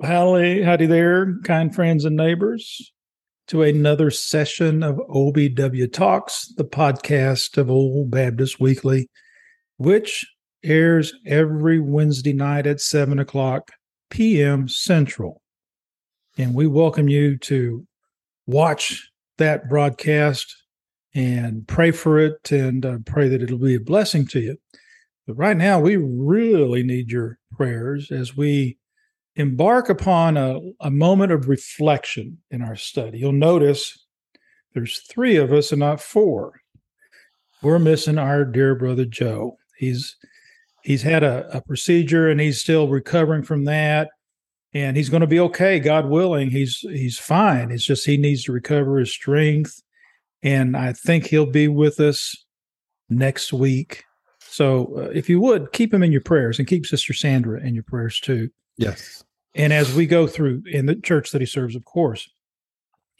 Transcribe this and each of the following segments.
Howdy, howdy there, kind friends and neighbors, to another session of OBW Talks, the podcast of Old Baptist Weekly, which airs every Wednesday night at 7 o'clock p.m. Central. And we welcome you to watch that broadcast and pray for it and uh, pray that it'll be a blessing to you. But right now, we really need your prayers as we embark upon a, a moment of reflection in our study. You'll notice there's three of us and not four. We're missing our dear brother Joe. He's he's had a, a procedure and he's still recovering from that and he's going to be okay god willing he's he's fine it's just he needs to recover his strength and i think he'll be with us next week so uh, if you would keep him in your prayers and keep sister sandra in your prayers too yes and as we go through in the church that he serves of course.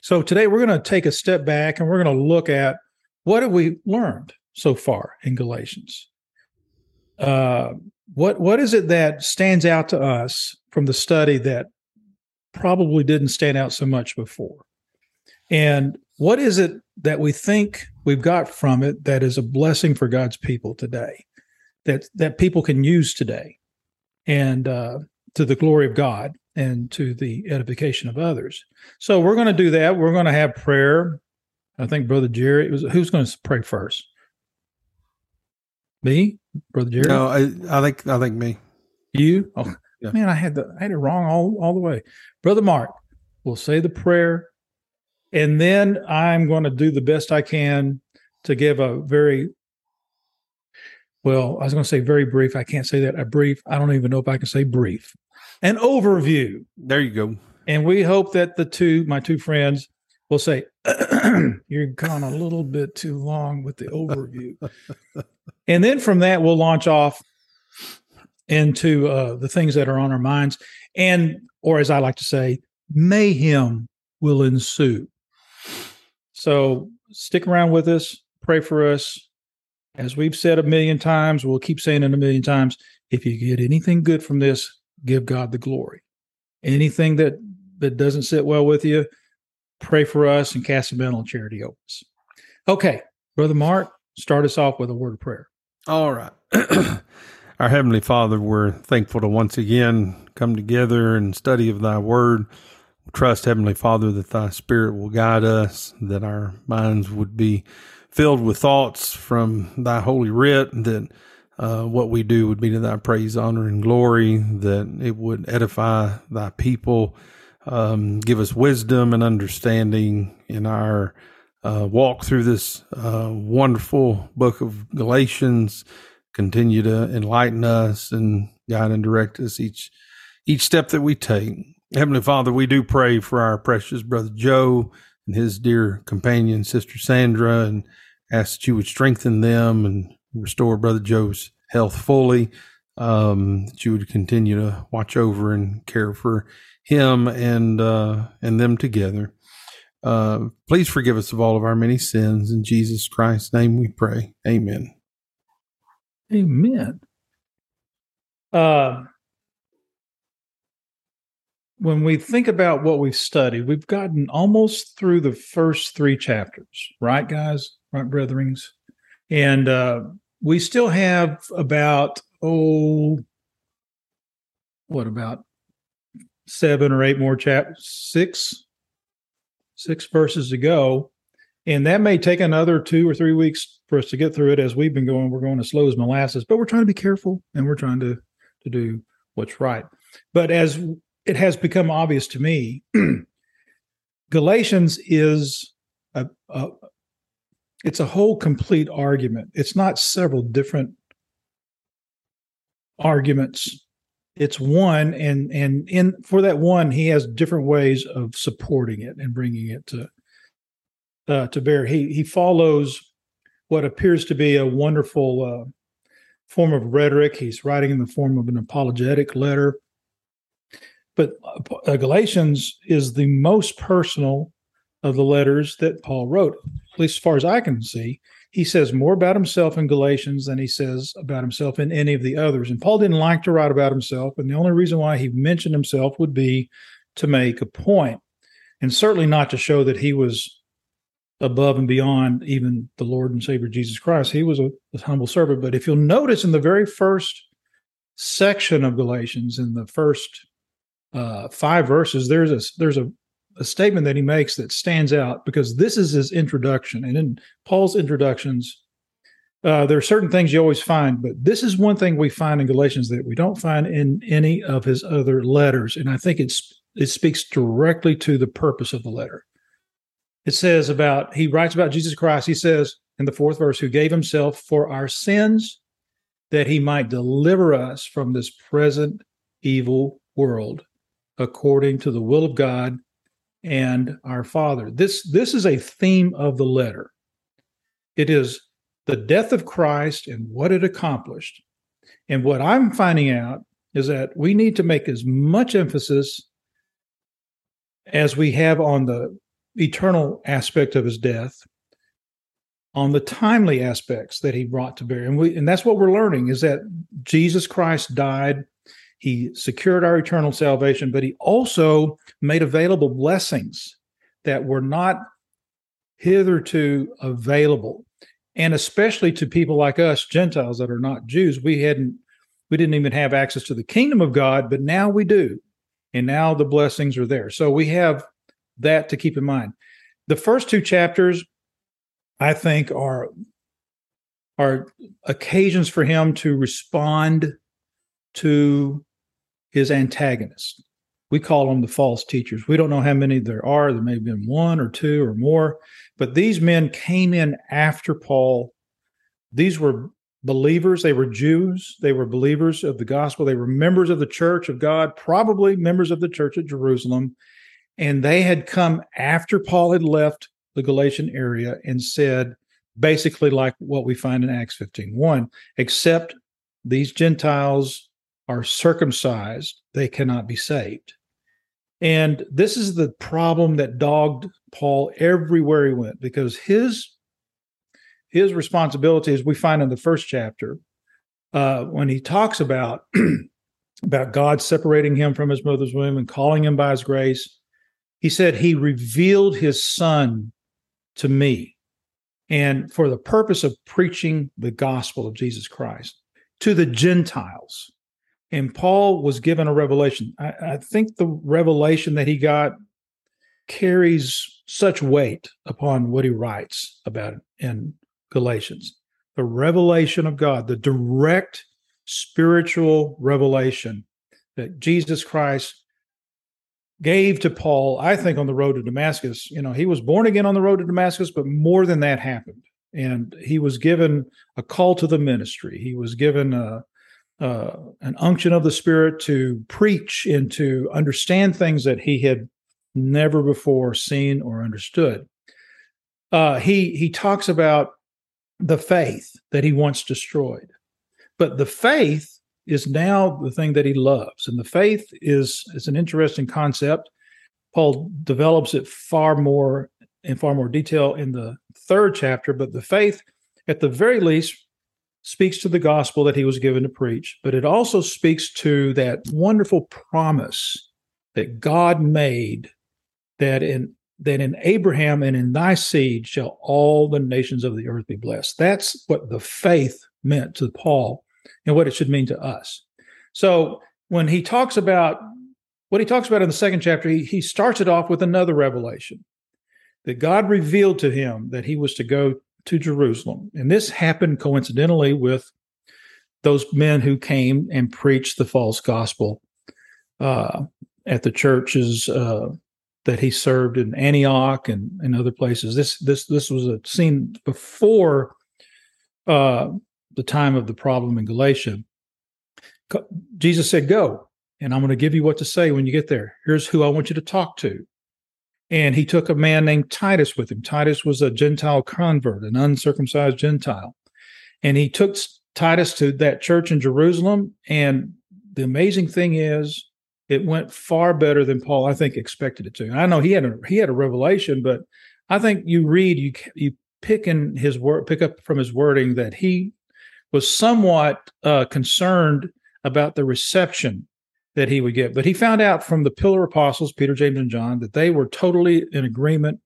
So today we're going to take a step back and we're going to look at what have we learned so far in galatians? Uh, what what is it that stands out to us from the study that probably didn't stand out so much before? And what is it that we think we've got from it that is a blessing for God's people today, that that people can use today, and uh, to the glory of God and to the edification of others? So we're going to do that. We're going to have prayer. I think Brother Jerry was who's going to pray first. Me, brother Jerry. No, I, I think I think me. You? Oh yeah. man, I had the I had it wrong all all the way. Brother Mark will say the prayer, and then I'm going to do the best I can to give a very well. I was going to say very brief. I can't say that. A brief. I don't even know if I can say brief. An overview. There you go. And we hope that the two, my two friends, will say, You're gone a little bit too long with the overview. and then from that, we'll launch off into uh, the things that are on our minds. And, or as I like to say, mayhem will ensue. So stick around with us, pray for us. As we've said a million times, we'll keep saying it a million times. If you get anything good from this, give God the glory. Anything that that doesn't sit well with you, pray for us and cast a mental charity over us. Okay, Brother Mark, start us off with a word of prayer. All right. Our Heavenly Father, we're thankful to once again come together and study of Thy Word. Trust, Heavenly Father, that Thy Spirit will guide us, that our minds would be filled with thoughts from Thy Holy Writ, that uh, what we do would be to Thy praise, honor, and glory, that it would edify Thy people um, give us wisdom and understanding in our uh, walk through this uh, wonderful book of Galatians. Continue to enlighten us and guide and direct us each each step that we take. Heavenly Father, we do pray for our precious brother Joe and his dear companion, Sister Sandra, and ask that you would strengthen them and restore Brother Joe's health fully. Um, that you would continue to watch over and care for him and uh, and them together. Uh, please forgive us of all of our many sins. In Jesus Christ's name we pray. Amen. Amen. Uh, when we think about what we've studied, we've gotten almost through the first three chapters, right, guys? Right, brethrens? And uh, we still have about, oh, what about seven or eight more chapters, six, six verses to go. And that may take another two or three weeks for us to get through it as we've been going. We're going as slow as molasses, but we're trying to be careful and we're trying to, to do what's right. But as it has become obvious to me, Galatians is a, a it's a whole complete argument. It's not several different arguments. It's one and and in for that one he has different ways of supporting it and bringing it to uh, to bear. He he follows what appears to be a wonderful uh, form of rhetoric. He's writing in the form of an apologetic letter but uh, galatians is the most personal of the letters that paul wrote at least as far as i can see he says more about himself in Galatians than he says about himself in any of the others. And Paul didn't like to write about himself. And the only reason why he mentioned himself would be to make a point, and certainly not to show that he was above and beyond even the Lord and Savior Jesus Christ. He was a, a humble servant. But if you'll notice in the very first section of Galatians, in the first uh, five verses, there's a there's a a statement that he makes that stands out because this is his introduction. And in Paul's introductions, uh, there are certain things you always find, but this is one thing we find in Galatians that we don't find in any of his other letters. And I think it's it speaks directly to the purpose of the letter. It says about he writes about Jesus Christ. He says in the fourth verse, who gave himself for our sins that he might deliver us from this present evil world according to the will of God and our Father. This this is a theme of the letter. It is the death of Christ and what it accomplished. And what I'm finding out is that we need to make as much emphasis as we have on the eternal aspect of his death on the timely aspects that he brought to bear and we and that's what we're learning is that Jesus Christ died he secured our eternal salvation, but he also made available blessings that were not hitherto available. And especially to people like us, Gentiles that are not Jews, we hadn't we didn't even have access to the kingdom of God, but now we do. And now the blessings are there. So we have that to keep in mind. The first two chapters, I think, are are occasions for him to respond to his antagonists. We call them the false teachers. We don't know how many there are. There may have been one or two or more, but these men came in after Paul. These were believers. They were Jews. They were believers of the gospel. They were members of the church of God, probably members of the church at Jerusalem. And they had come after Paul had left the Galatian area and said, basically like what we find in Acts 15 1, except these Gentiles are circumcised, they cannot be saved. And this is the problem that dogged Paul everywhere he went because his his responsibility, as we find in the first chapter, uh, when he talks about about God separating him from his mother's womb and calling him by his grace, he said he revealed his son to me and for the purpose of preaching the gospel of Jesus Christ to the Gentiles and Paul was given a revelation. I, I, think the revelation that he got carries such weight upon what he writes about in Galatians. The revelation of God, the direct spiritual revelation that Jesus Christ gave to Paul, I think, on the road to Damascus. You know, he was born again on the road to Damascus, but more than that happened. And he was given a call to the ministry. He was given a, uh, an unction of the Spirit to preach and to understand things that he had never before seen or understood. Uh, he he talks about the faith that he once destroyed, but the faith is now the thing that he loves, and the faith is is an interesting concept. Paul develops it far more in far more detail in the third chapter, but the faith, at the very least, speaks to the gospel that he was given to preach, but it also speaks to that wonderful promise that God made that in that in Abraham and in thy seed shall all the nations of the earth be blessed. That's what the faith meant to Paul and what it should mean to us. So when he talks about what he talks about in the second chapter, he, he starts it off with another revelation that God revealed to him that he was to go to Jerusalem. And this happened coincidentally with those men who came and preached the false gospel uh, at the churches uh, that he served in Antioch and, and other places. This this this was a scene before uh, the time of the problem in Galatia. Jesus said, "Go, and I'm going to give you what to say when you get there. Here's who I want you to talk to." And he took a man named Titus with him. Titus was a Gentile convert, an uncircumcised Gentile. And he took Titus to that church in Jerusalem. And the amazing thing is, it went far better than Paul, I think, expected it to. I know he had a he had a revelation, but I think you read you you pick in his word, pick up from his wording that he was somewhat uh, concerned about the reception that he would get. But he found out from the pillar apostles, Peter, James, and John, that they were totally in agreement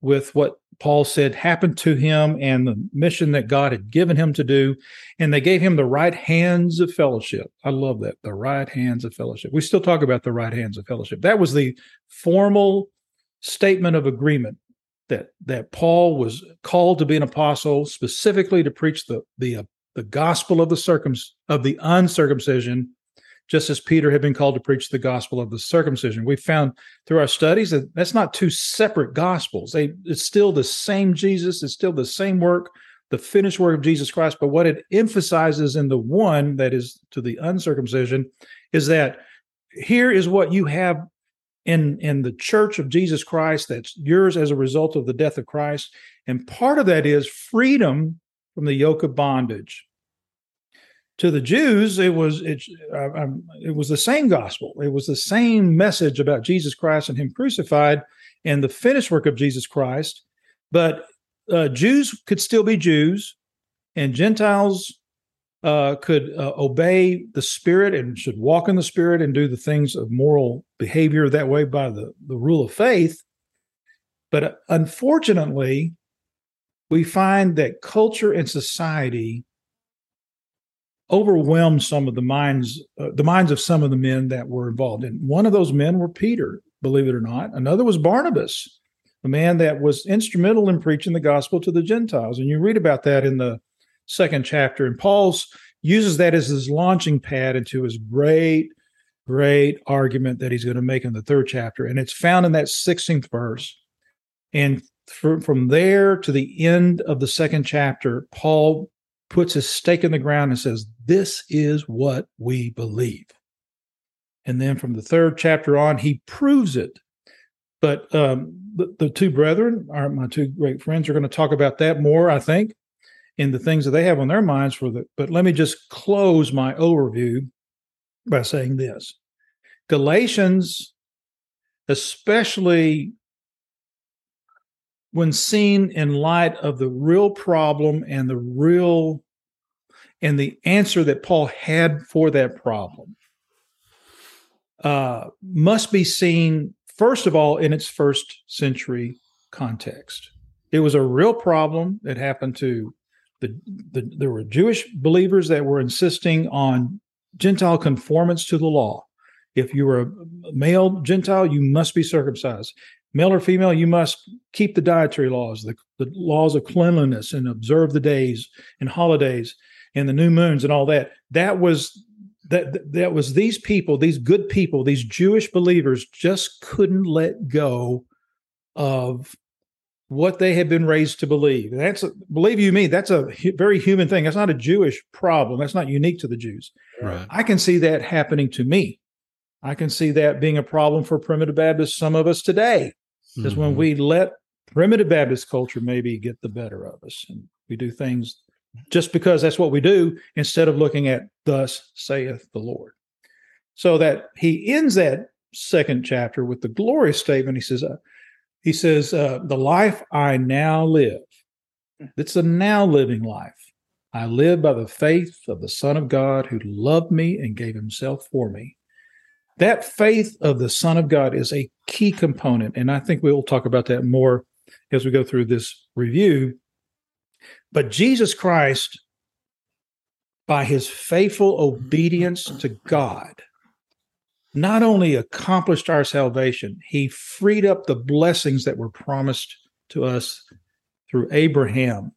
with what Paul said happened to him and the mission that God had given him to do. And they gave him the right hands of fellowship. I love that. The right hands of fellowship. We still talk about the right hands of fellowship. That was the formal statement of agreement that that Paul was called to be an apostle specifically to preach the the uh, the gospel of the circum of the uncircumcision just as Peter had been called to preach the gospel of the circumcision. We found through our studies that that's not two separate gospels. They, it's still the same Jesus, it's still the same work, the finished work of Jesus Christ. But what it emphasizes in the one that is to the uncircumcision is that here is what you have in, in the church of Jesus Christ that's yours as a result of the death of Christ. And part of that is freedom from the yoke of bondage to the Jews, it was it, uh, um, it was the same gospel. It was the same message about Jesus Christ and Him crucified and the finished work of Jesus Christ. But uh, Jews could still be Jews, and Gentiles uh, could uh, obey the Spirit and should walk in the Spirit and do the things of moral behavior that way by the, the rule of faith. But uh, unfortunately, we find that culture and society overwhelmed some of the minds uh, the minds of some of the men that were involved and one of those men were peter believe it or not. Another was barnabas a man that was instrumental in preaching the gospel to the gentiles. And you read about that in the second chapter. And paul's uses that as his launching pad into his great great argument that he's going to make in the third chapter. And it's found in that 16th verse. And from, from there to the end of the second chapter paul puts a stake in the ground and says, This is what we believe. And then from the third chapter on, he proves it. But um, the, the two brethren, are my two great friends, are going to talk about that more, I think, in the things that they have on their minds for the. But let me just close my overview by saying this Galatians, especially when seen in light of the real problem and the real and the answer that Paul had for that problem uh, must be seen, first of all, in its first century context. It was a real problem that happened to the, the there were Jewish believers that were insisting on Gentile conformance to the law. If you were a male Gentile, you must be circumcised. Male or female, you must keep the dietary laws, the, the laws of cleanliness, and observe the days and holidays and the new moons and all that. That was that that was these people, these good people, these Jewish believers just couldn't let go of what they had been raised to believe. That's a, believe you me, that's a hu- very human thing. That's not a Jewish problem. That's not unique to the Jews. Right. I can see that happening to me. I can see that being a problem for primitive Baptists, some of us today, is when mm-hmm. we let primitive Baptist culture maybe get the better of us and we do things just because that's what we do instead of looking at thus saith the Lord. So that he ends that second chapter with the glorious statement. He says, uh, he says, uh, the life I now live, it's a now living life. I live by the faith of the Son of God who loved me and gave himself for me. That faith of the Son of God is a key component. And I think we'll talk about that more as we go through this review. But Jesus Christ, by his faithful obedience to God, not only accomplished our salvation, he freed up the blessings that were promised to us through Abraham.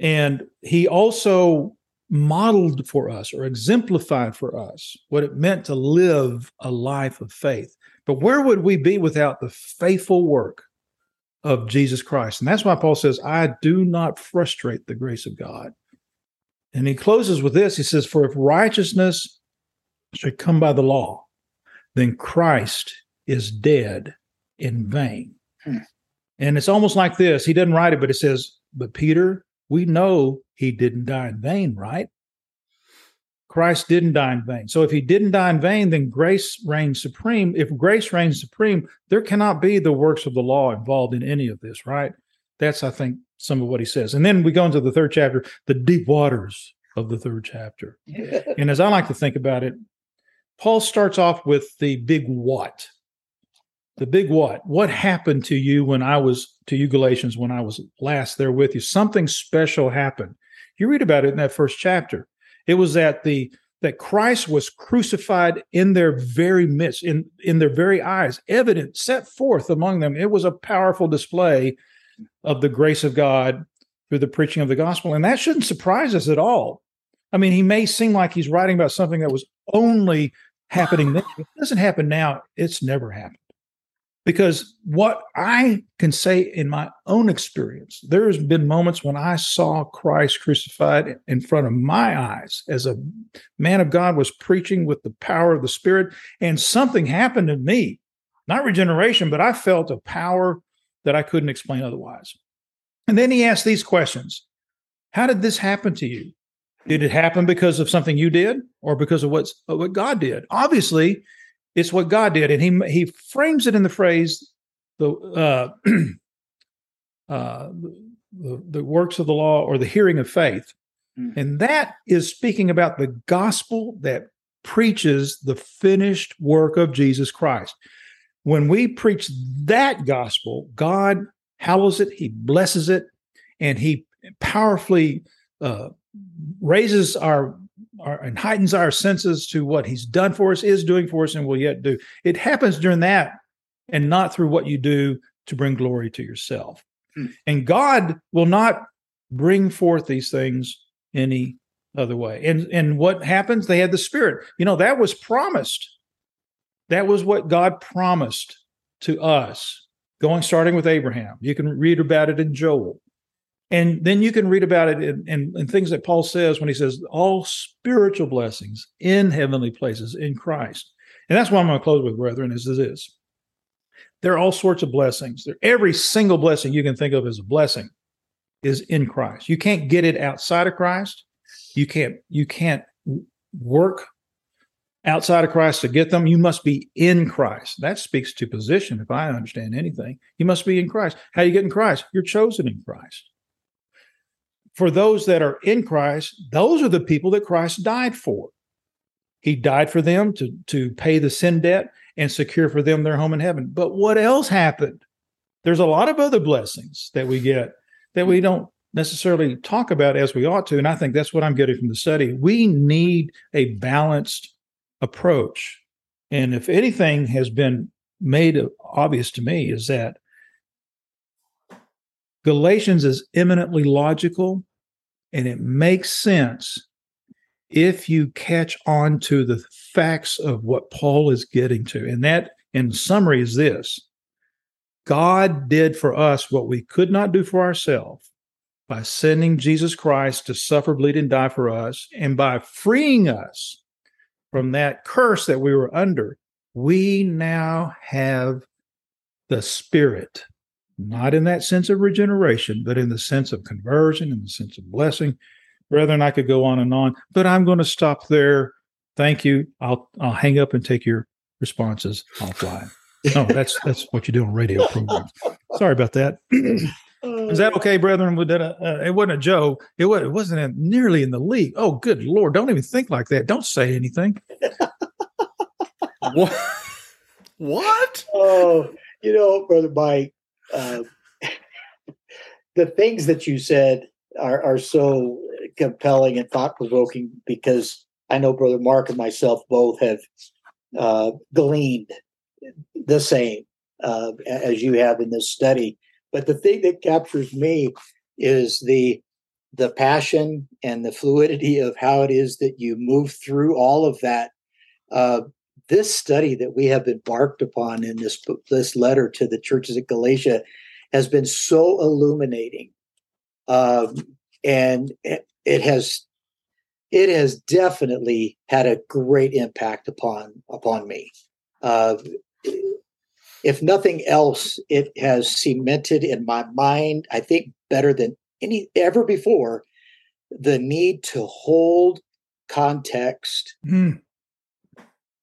And he also modeled for us or exemplified for us what it meant to live a life of faith. But where would we be without the faithful work of Jesus Christ? And that's why Paul says, I do not frustrate the grace of God. And he closes with this he says, For if righteousness should come by the law, then Christ is dead in vain. Hmm. And it's almost like this. He doesn't write it, but it says, But Peter, we know he didn't die in vain, right? Christ didn't die in vain. So if he didn't die in vain, then grace reigns supreme. If grace reigns supreme, there cannot be the works of the law involved in any of this, right? That's, I think, some of what he says. And then we go into the third chapter, the deep waters of the third chapter. and as I like to think about it, Paul starts off with the big what. The big what. What happened to you when I was, to you Galatians, when I was last there with you? Something special happened. You read about it in that first chapter. It was that the that Christ was crucified in their very midst, in, in their very eyes, evident, set forth among them. It was a powerful display of the grace of God through the preaching of the gospel. And that shouldn't surprise us at all. I mean, he may seem like he's writing about something that was only happening then. It doesn't happen now, it's never happened. Because what I can say in my own experience, there's been moments when I saw Christ crucified in front of my eyes as a man of God was preaching with the power of the Spirit, and something happened to me. Not regeneration, but I felt a power that I couldn't explain otherwise. And then he asked these questions How did this happen to you? Did it happen because of something you did or because of what's, what God did? Obviously, it's what God did, and he he frames it in the phrase the uh, uh, the, the works of the law or the hearing of faith, mm-hmm. and that is speaking about the gospel that preaches the finished work of Jesus Christ. When we preach that gospel, God hallows it, He blesses it, and He powerfully uh, raises our our, and heightens our senses to what he's done for us, is doing for us, and will yet do. It happens during that and not through what you do to bring glory to yourself. Hmm. And God will not bring forth these things any other way. And and what happens? They had the Spirit. You know, that was promised. That was what God promised to us, going starting with Abraham. You can read about it in Joel. And then you can read about it in, in, in, things that Paul says when he says all spiritual blessings in heavenly places in Christ. And that's what I'm going to close with, brethren, is this. There are all sorts of blessings. There, every single blessing you can think of as a blessing is in Christ. You can't get it outside of Christ. You can't you can't work outside of Christ to get them. You must be in Christ. That speaks to position, if I understand anything. You must be in Christ. How you get in Christ? You're chosen in Christ for those that are in Christ, those are the people that Christ died for. He died for them to, to pay the sin debt and secure for them their home in heaven. But what else happened? There's a lot of other blessings that we get that we don't necessarily talk about as we ought to. And I think that's what I'm getting from the study. We need a balanced approach. And if anything has been made obvious to me, is that Galatians is eminently logical and it makes sense if you catch on to the facts of what Paul is getting to. And that, in summary, is this God did for us what we could not do for ourselves by sending Jesus Christ to suffer, bleed, and die for us, and by freeing us from that curse that we were under. We now have the Spirit not in that sense of regeneration, but in the sense of conversion, in the sense of blessing. Brethren, I could go on and on, but I'm going to stop there. Thank you. I'll I'll hang up and take your responses offline. No, that's that's what you do on radio programs. Sorry about that. Is that okay, brethren? That uh, it wasn't a joke. It was. It wasn't nearly in the league. Oh, good lord! Don't even think like that. Don't say anything. what? What? Oh, you know, brother Mike. Uh, the things that you said are, are so compelling and thought provoking because I know Brother Mark and myself both have uh, gleaned the same uh, as you have in this study. But the thing that captures me is the the passion and the fluidity of how it is that you move through all of that. Uh, this study that we have embarked upon in this this letter to the churches at Galatia has been so illuminating, um, and it, it has it has definitely had a great impact upon upon me. Uh, if nothing else, it has cemented in my mind, I think better than any ever before, the need to hold context mm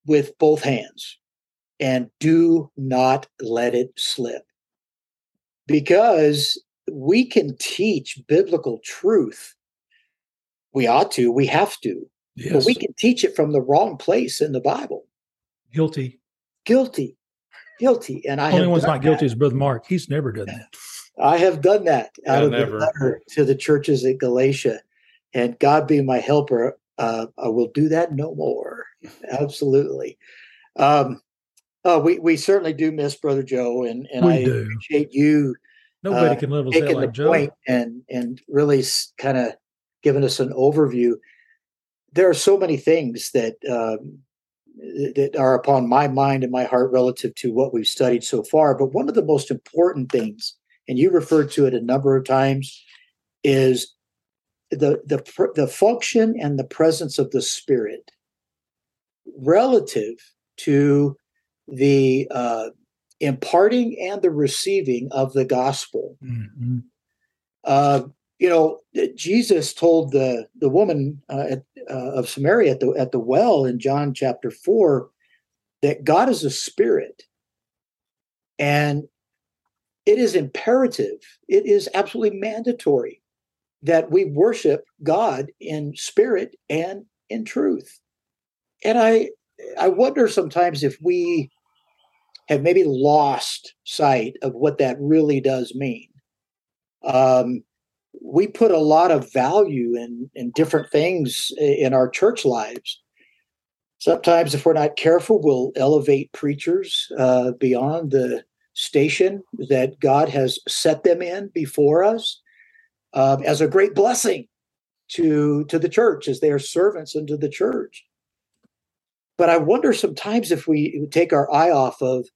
with both hands and do not let it slip. Because we can teach biblical truth. We ought to, we have to, Yes. but we can teach it from the wrong place in the Bible. guilty. Guilty, guilty. And I Only have one's done not guilty that. is Brother Mark. He's never done that. I have done that out Yeah, of never. the letter to the churches at Galatia. And God be my helper, uh, I will do that no more. Absolutely. Um, oh, we, we certainly do miss Brother Joe, and, and We I do. appreciate you Nobody uh, can live taking like the Joe. point and and really kind of giving us an overview. There are so many things that um, that are upon my mind and my heart relative to what we've studied so far. But one of the most important things, and you referred to it a number of times, is the the the function and the presence of the Spirit relative to the uh, imparting and the receiving of the gospel. Mhm. Uh, you know, Jesus told the the woman uh, at, uh, of Samaria at the at the well in John chapter four that God is a spirit, and it is imperative. It is absolutely mandatory that we worship God in spirit and in truth. And I I wonder sometimes if we have maybe lost sight of what that really does mean. Um, we put a lot of value in in different things in our church lives. Sometimes, if we're not careful, we'll elevate preachers uh, beyond the station that God has set them in before us um, as a great blessing to to the church as they are servants unto the church. But I wonder sometimes if we take our eye off of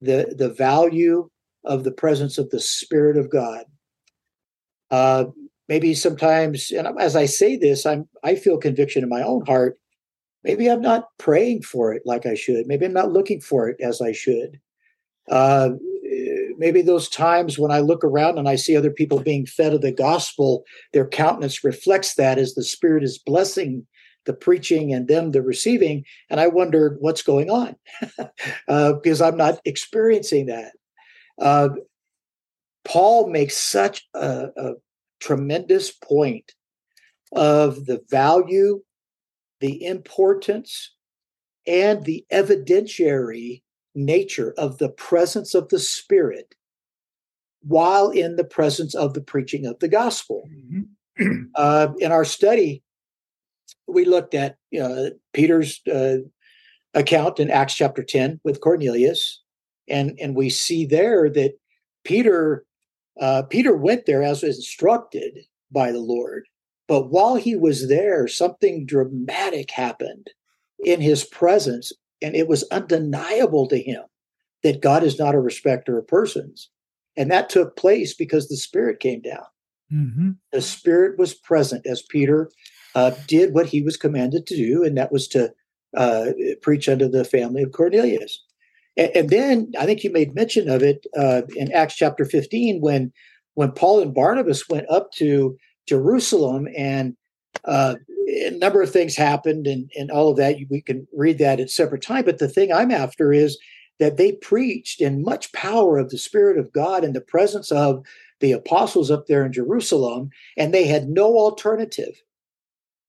the the value of the presence of the Spirit of God. Uh, maybe sometimes, and as I say this, I'm I feel conviction in my own heart. Maybe I'm not praying for it like I should. Maybe I'm not looking for it as I should. Uh, maybe those times when I look around and I see other people being fed of the gospel, their countenance reflects that as the Spirit is blessing the preaching and them the receiving. And I wonder what's going on uh, because I'm not experiencing that. Uh, Paul makes such a, a tremendous point of the value, the importance, and the evidentiary nature of the presence of the Spirit while in the presence of the preaching of the gospel. Mhm. Uh, in our study, we looked at uh, Peter's uh, account in Acts chapter 10 with Cornelius, and, and we see there that Peter uh, Peter went there as instructed by the Lord. But while he was there, something dramatic happened in his presence, and it was undeniable to him that God is not a respecter of persons. And that took place because the Spirit came down Mhm. the spirit was present as peter uh, did what he was commanded to do and that was to uh, preach unto the family of cornelius. And, and then i think you made mention of it uh, in acts chapter 15 when when paul and barnabas went up to jerusalem and uh, a number of things happened and, and all of that. We can read that at separate time but the thing i'm after is that they preached in much power of the spirit of god in the presence of the apostles up there in Jerusalem, and they had no alternative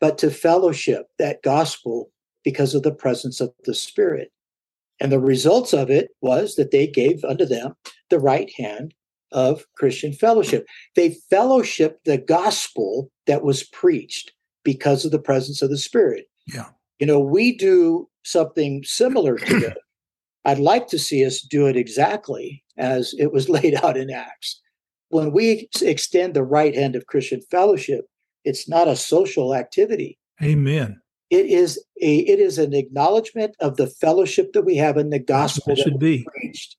but to fellowship that gospel because of the presence of the Spirit. And the results of it was that they gave unto them the right hand of Christian fellowship. They fellowshiped the gospel that was preached because of the presence of the Spirit. Yeah. You know, we do something similar to this. I'd like to see us do it exactly as it was laid out in Acts when we extend the right hand of Christian fellowship, it's not a social activity. Amen. It is a it is an acknowledgement of the fellowship that we have in the gospel that should be. preached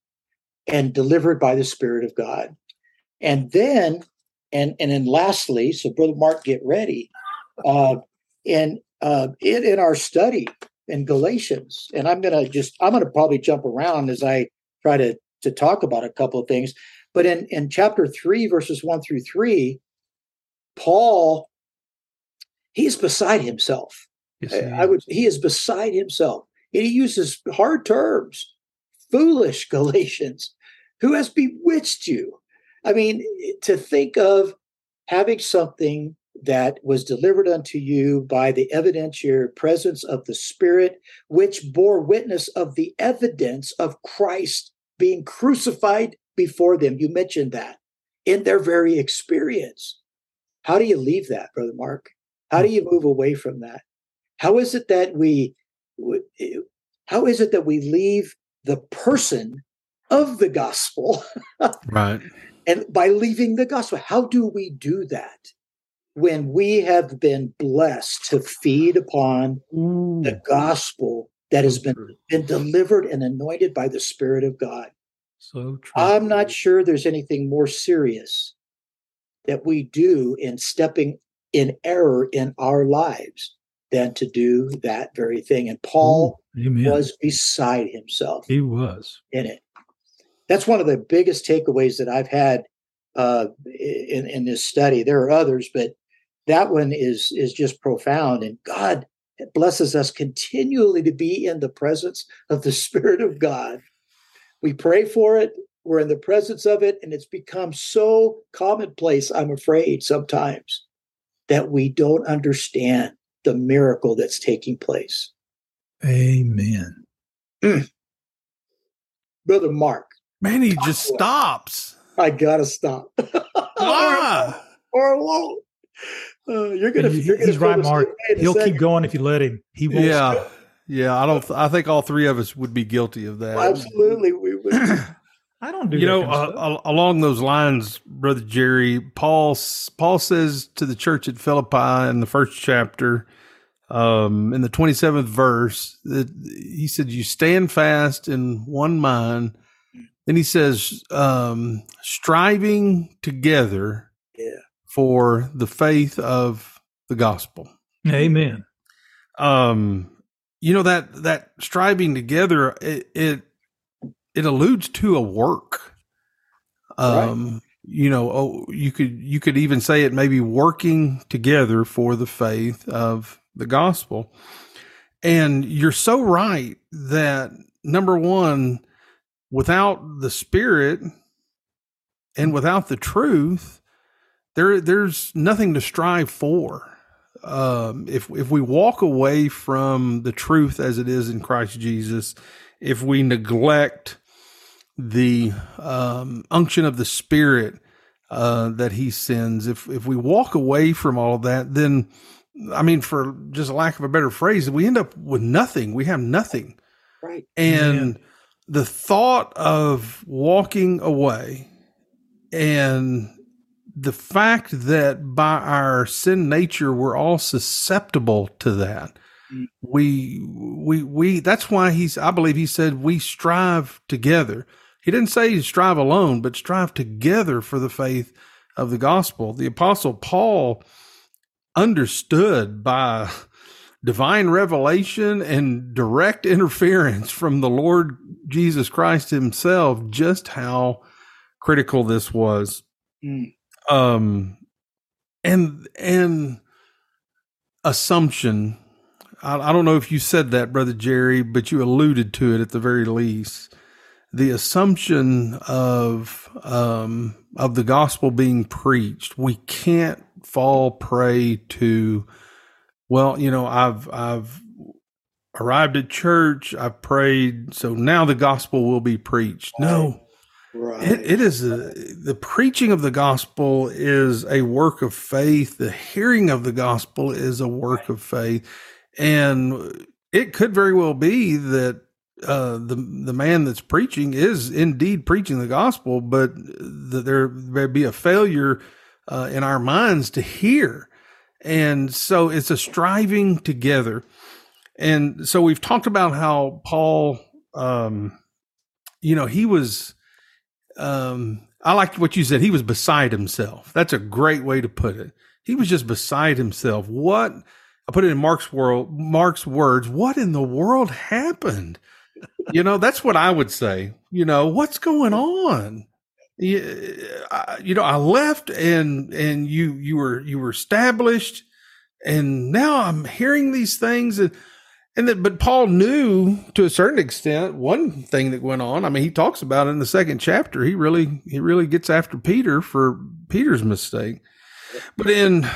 and delivered by the Spirit of God. And then, and and then lastly, so Brother Mark, get ready. Uh, in uh, in in our study in Galatians, and I'm gonna just I'm gonna probably jump around as I try to to talk about a couple of things. But in in chapter three, verses one through three, Paul he's beside himself. Yes, I- he I is. would he is beside himself. And he uses hard terms. Foolish Galatians, who has bewitched you? I mean, to think of having something that was delivered unto you by the evidentiary presence of the Spirit, which bore witness of the evidence of Christ being crucified before them. You mentioned that in their very experience. How do you leave that, Brother Mark? How do you move away from that? How is it that we how is it that we leave the person of the gospel? right. And by leaving the gospel, how do we do that? When we have been blessed to feed upon Ooh. the mm. gospel that has been, been delivered and anointed by the Spirit of God. So true. I'm not sure there's anything more serious that we do in stepping in error in our lives than to do that very thing. And Paul Ooh, was beside himself. He was in it. That's one of the biggest takeaways that I've had uh, in in this study. There are others, but that one is is just profound. And God blesses us continually to be in the presence of the Spirit of God. We pray for it. We're in the presence of it, and it's become so commonplace. I'm afraid sometimes that we don't understand the miracle that's taking place. Amen. Mm. Brother Mark. Man, he just stops. I gotta stop. Why? or, I won't. Uh, you're gonna. you're he's gonna right, Mark. He'll keep going if you let him. He will. Yeah, yeah. I don't. I think all three of us would be guilty of that. Absolutely, we would. I don't do. You know, uh, along those lines, brother Jerry, Paul Paul says to the church at Philippi in the first chapter, um, in the twenty seventh verse, that he said, "You stand fast in one mind." Then he says, um, "Striving together yeah. for the faith of the gospel." Amen. Um, you know that that striving together it, it it alludes to a work. Um, right. you know, oh, you could you could even say it maybe working together for the faith of the gospel. And you're so right that number one, without the spirit and without the truth, there there's nothing to strive for. Um, if if we walk away from the truth as it is in Christ Jesus, if we neglect the um, unction of the Spirit uh, that He sends, if if we walk away from all of that, then I mean, for just a lack of a better phrase, we end up with nothing. We have nothing. Right. And yeah. the thought of walking away and the fact that by our sin nature we're all susceptible to that mm. we we we that's why he's i believe he said we strive together he didn't say strive alone, but strive together for the faith of the gospel. The apostle Paul understood by divine revelation and direct interference from the Lord Jesus Christ himself just how critical this was. Mm. Um and and assumption I, I don't know if you said that brother Jerry but you alluded to it at the very least the assumption of um, of the gospel being preached. We can't fall prey to. Well, you know, I've I've arrived at church. I've prayed, so now the gospel will be preached. No. Right. It, it is a, the preaching of the gospel is a work of faith. The hearing of the gospel is a work of faith, and it could very well be that uh, the the man that's preaching is indeed preaching the gospel, but there may be a failure uh, in our minds to hear, and so it's a striving together. And so we've talked about how Paul, um, you know, he was. Um, I like what you said. He was beside himself. That's a great way to put it. He was just beside himself. What I put it in Mark's world, Mark's words. What in the world happened? You know, that's what I would say. You know, what's going on? You, uh, I, you know, I left and and you you were you were established, and now I'm hearing these things, and and that, but Paul knew to a certain extent one thing that went on. I mean, he talks about it in the second chapter. He really, he really gets after Peter for Peter's mistake. But in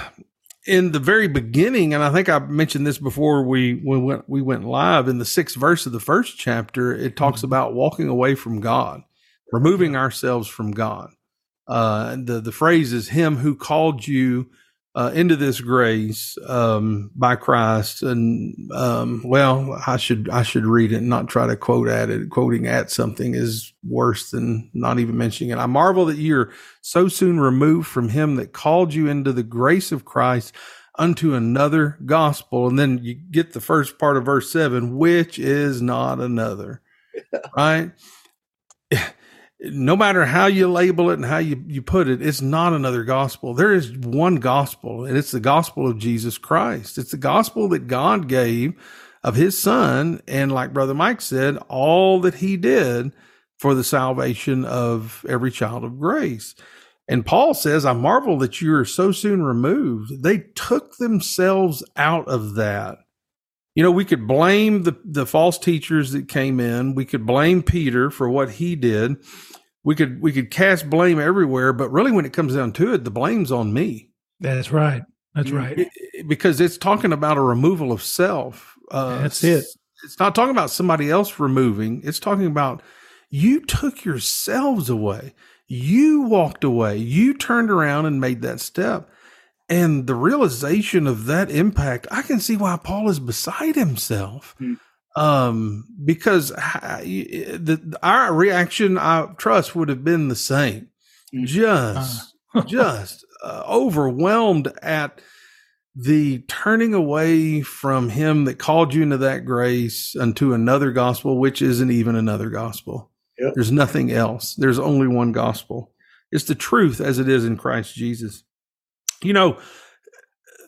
in the very beginning, and I think I mentioned this before we we went we went live in the sixth verse of the first chapter. It talks mm-hmm. about walking away from God, removing ourselves from God. Uh, the the phrase is "Him who called you." Uh, into this grace um, by Christ, and um, well, I should I should read it, and not try to quote at it. Quoting at something is worse than not even mentioning it. I marvel that you're so soon removed from Him that called you into the grace of Christ unto another gospel, and then you get the first part of verse seven, which is not another, right? No matter how you label it and how you, you put it, it's not another gospel. There is one gospel, and it's the gospel of Jesus Christ. It's the gospel that God gave of his son. And like Brother Mike said, all that he did for the salvation of every child of grace. And Paul says, I marvel that you are so soon removed. They took themselves out of that. You know, we could blame the, the false teachers that came in. We could blame Peter for what he did we could we could cast blame everywhere, but really, when it comes down to it, the blame's on me. That's right. That's right. It, because it's talking about a removal of self. Uh, That's it. It's not talking about somebody else removing. It's talking about you took yourselves away. You walked away. You turned around and made that step. And the realization of that impact, I can see why Paul is beside himself. Mm um, because the, our reaction, I trust, would have been the same. Mm. Just, uh. just uh, overwhelmed at the turning away from Him that called you into that grace unto another gospel, which isn't even another gospel. Yep. There's nothing else. There's only one gospel. It's the truth as it is in Christ Jesus. You know,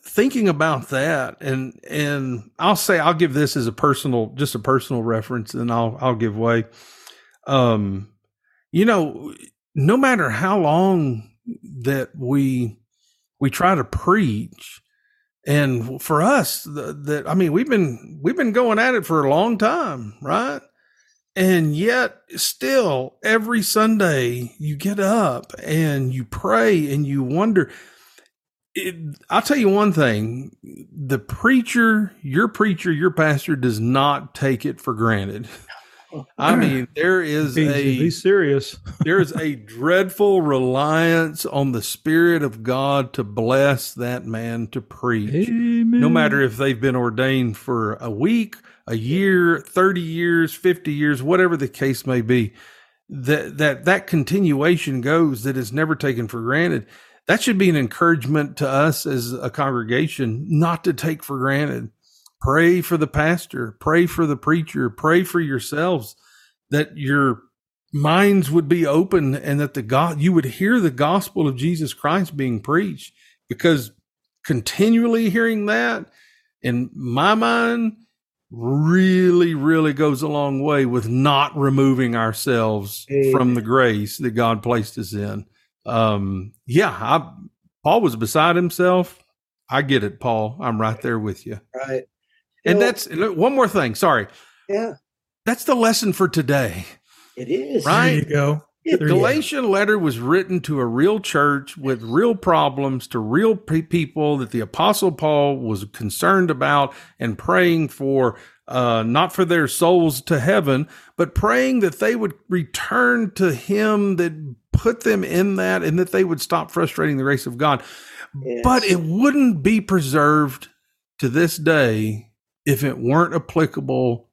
thinking about that and and I'll say I'll give this as a personal just a personal reference and I'll I'll give way. Um you know no matter how long that we we try to preach and for us that I mean we've been we've been going at it for a long time right? And yet still every Sunday you get up and you pray and you wonder it, I'll tell you one thing: the preacher, your preacher, your pastor, does not take it for granted. I mean, there is be, a be serious. there is a dreadful reliance on the Spirit of God to bless that man to preach, Amen. no matter if they've been ordained for a week, a year, thirty years, fifty years, whatever the case may be. That that that continuation goes that is never taken for granted that should be an encouragement to us as a congregation not to take for granted. Pray for the pastor, pray for the preacher, pray for yourselves that your minds would be open and that the God you would hear the gospel of Jesus Christ being preached because continually hearing that in my mind really really goes a long way with not removing ourselves Amen. from the grace that God placed us in um, yeah, I, Paul was beside himself. I get it, Paul. I'm right there with you. Right. You and know, that's one more thing. Sorry. Yeah. That's the lesson for today. It is. Right. There you go. The Galatian letter was written to a real church with real problems to real pe- people that the apostle Paul was concerned about and praying for uh, not for their souls to heaven, but praying that they would return to him that put them in that and that they would stop frustrating the grace of God. Yes. But it wouldn't be preserved to this day if it weren't applicable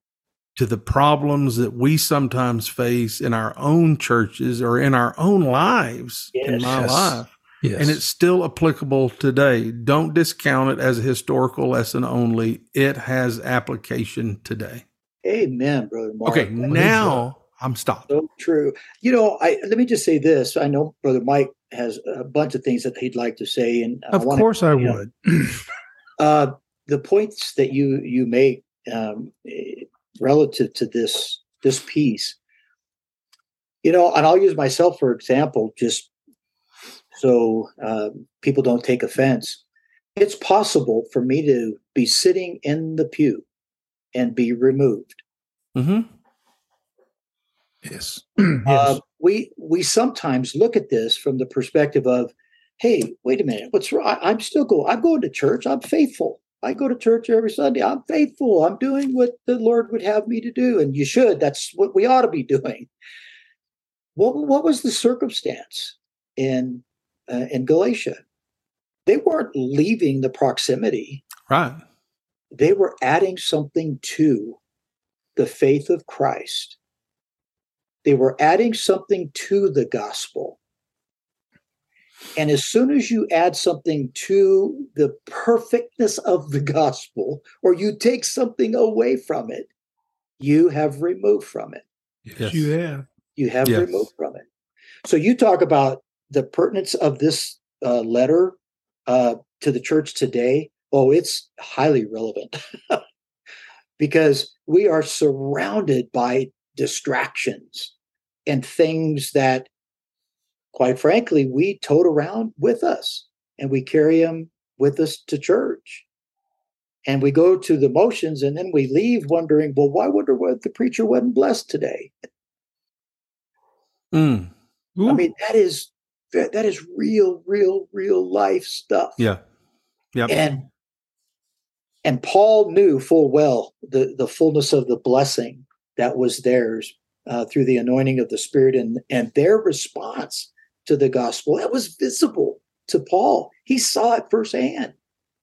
to the problems that we sometimes face in our own churches or in our own lives yes. in my yes. life. Yes. And it's still applicable today. Don't discount it as a historical lesson only. It has application today. Amen, brother Mark. Okay, now I'm stopped. So true. You know, I let me just say this. I know Brother Mike has a bunch of things that he'd like to say, and of I course I would. uh, the points that you you make um, relative to this this piece, you know, and I'll use myself for example, just so uh, people don't take offense. It's possible for me to be sitting in the pew and be removed. Mm-hmm. Yes. Uh, we we sometimes look at this from the perspective of, hey, wait a minute, what's wrong? I- I'm still going. I'm going to church. I'm faithful. I go to church every Sunday. I'm faithful. I'm doing what the Lord would have me to do, and you should. That's what we ought to be doing. What what was the circumstance in uh, in Galatia? They weren't leaving the proximity. Right. They were adding something to the faith of Christ. They were adding something to the gospel. And as soon as you add something to the perfectness of the gospel, or you take something away from it, you have removed from it. yes, you have. You have Yes. removed from it. So you talk about the pertinence of this uh, letter uh, to the church today. Oh, it's highly relevant because we are surrounded by distractions and things that, quite frankly, we tote around with us and we carry them with us to church. And we go to the motions and then we leave wondering, well, why wonder what the preacher wasn't blessed today? Mm. I mean, that is that that is real, real, real life stuff. Yeah. Yep. And and Paul knew full well the the fullness of the blessing that was theirs uh, through the anointing of the Spirit and and their response to the gospel that was visible to Paul. He saw it firsthand,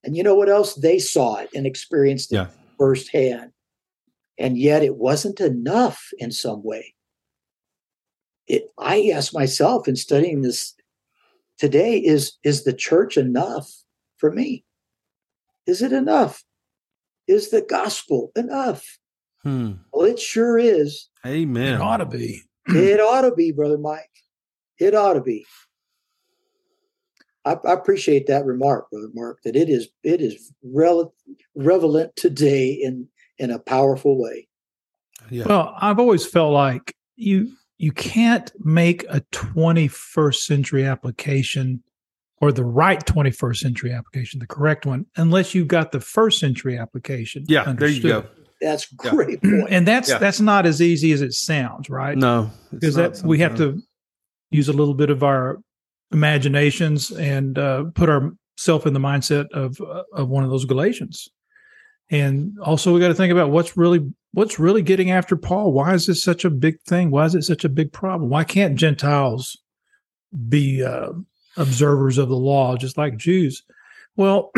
and you know what else? They saw it and experienced it Yeah. firsthand, and yet it wasn't enough in some way. It. I ask myself in studying this today: is is the church enough for me? Is it enough? Is the gospel enough? Hmm. Well, it sure is. Amen. it ought to be. It ought to be, Brother Mike. It ought to be. I, I appreciate that remark, Brother Mark, that it is it is rel- relevant today in in a powerful way. Yeah. Well, I've always felt like you you can't make a 21st century application or the right 21st century application, the correct one, unless you've got the first century application. yeah. There you go. understood. That's Yeah. great point. And that's Yeah. that's not as easy as it sounds, right? No. because that we have to use a little bit of our imaginations and uh, put ourselves in the mindset of uh, of one of those Galatians. And also, we got to think about what's really what's really getting after Paul. Why is this such a big thing? Why is it such a big problem? Why can't Gentiles be uh, observers of the law just like Jews? Well,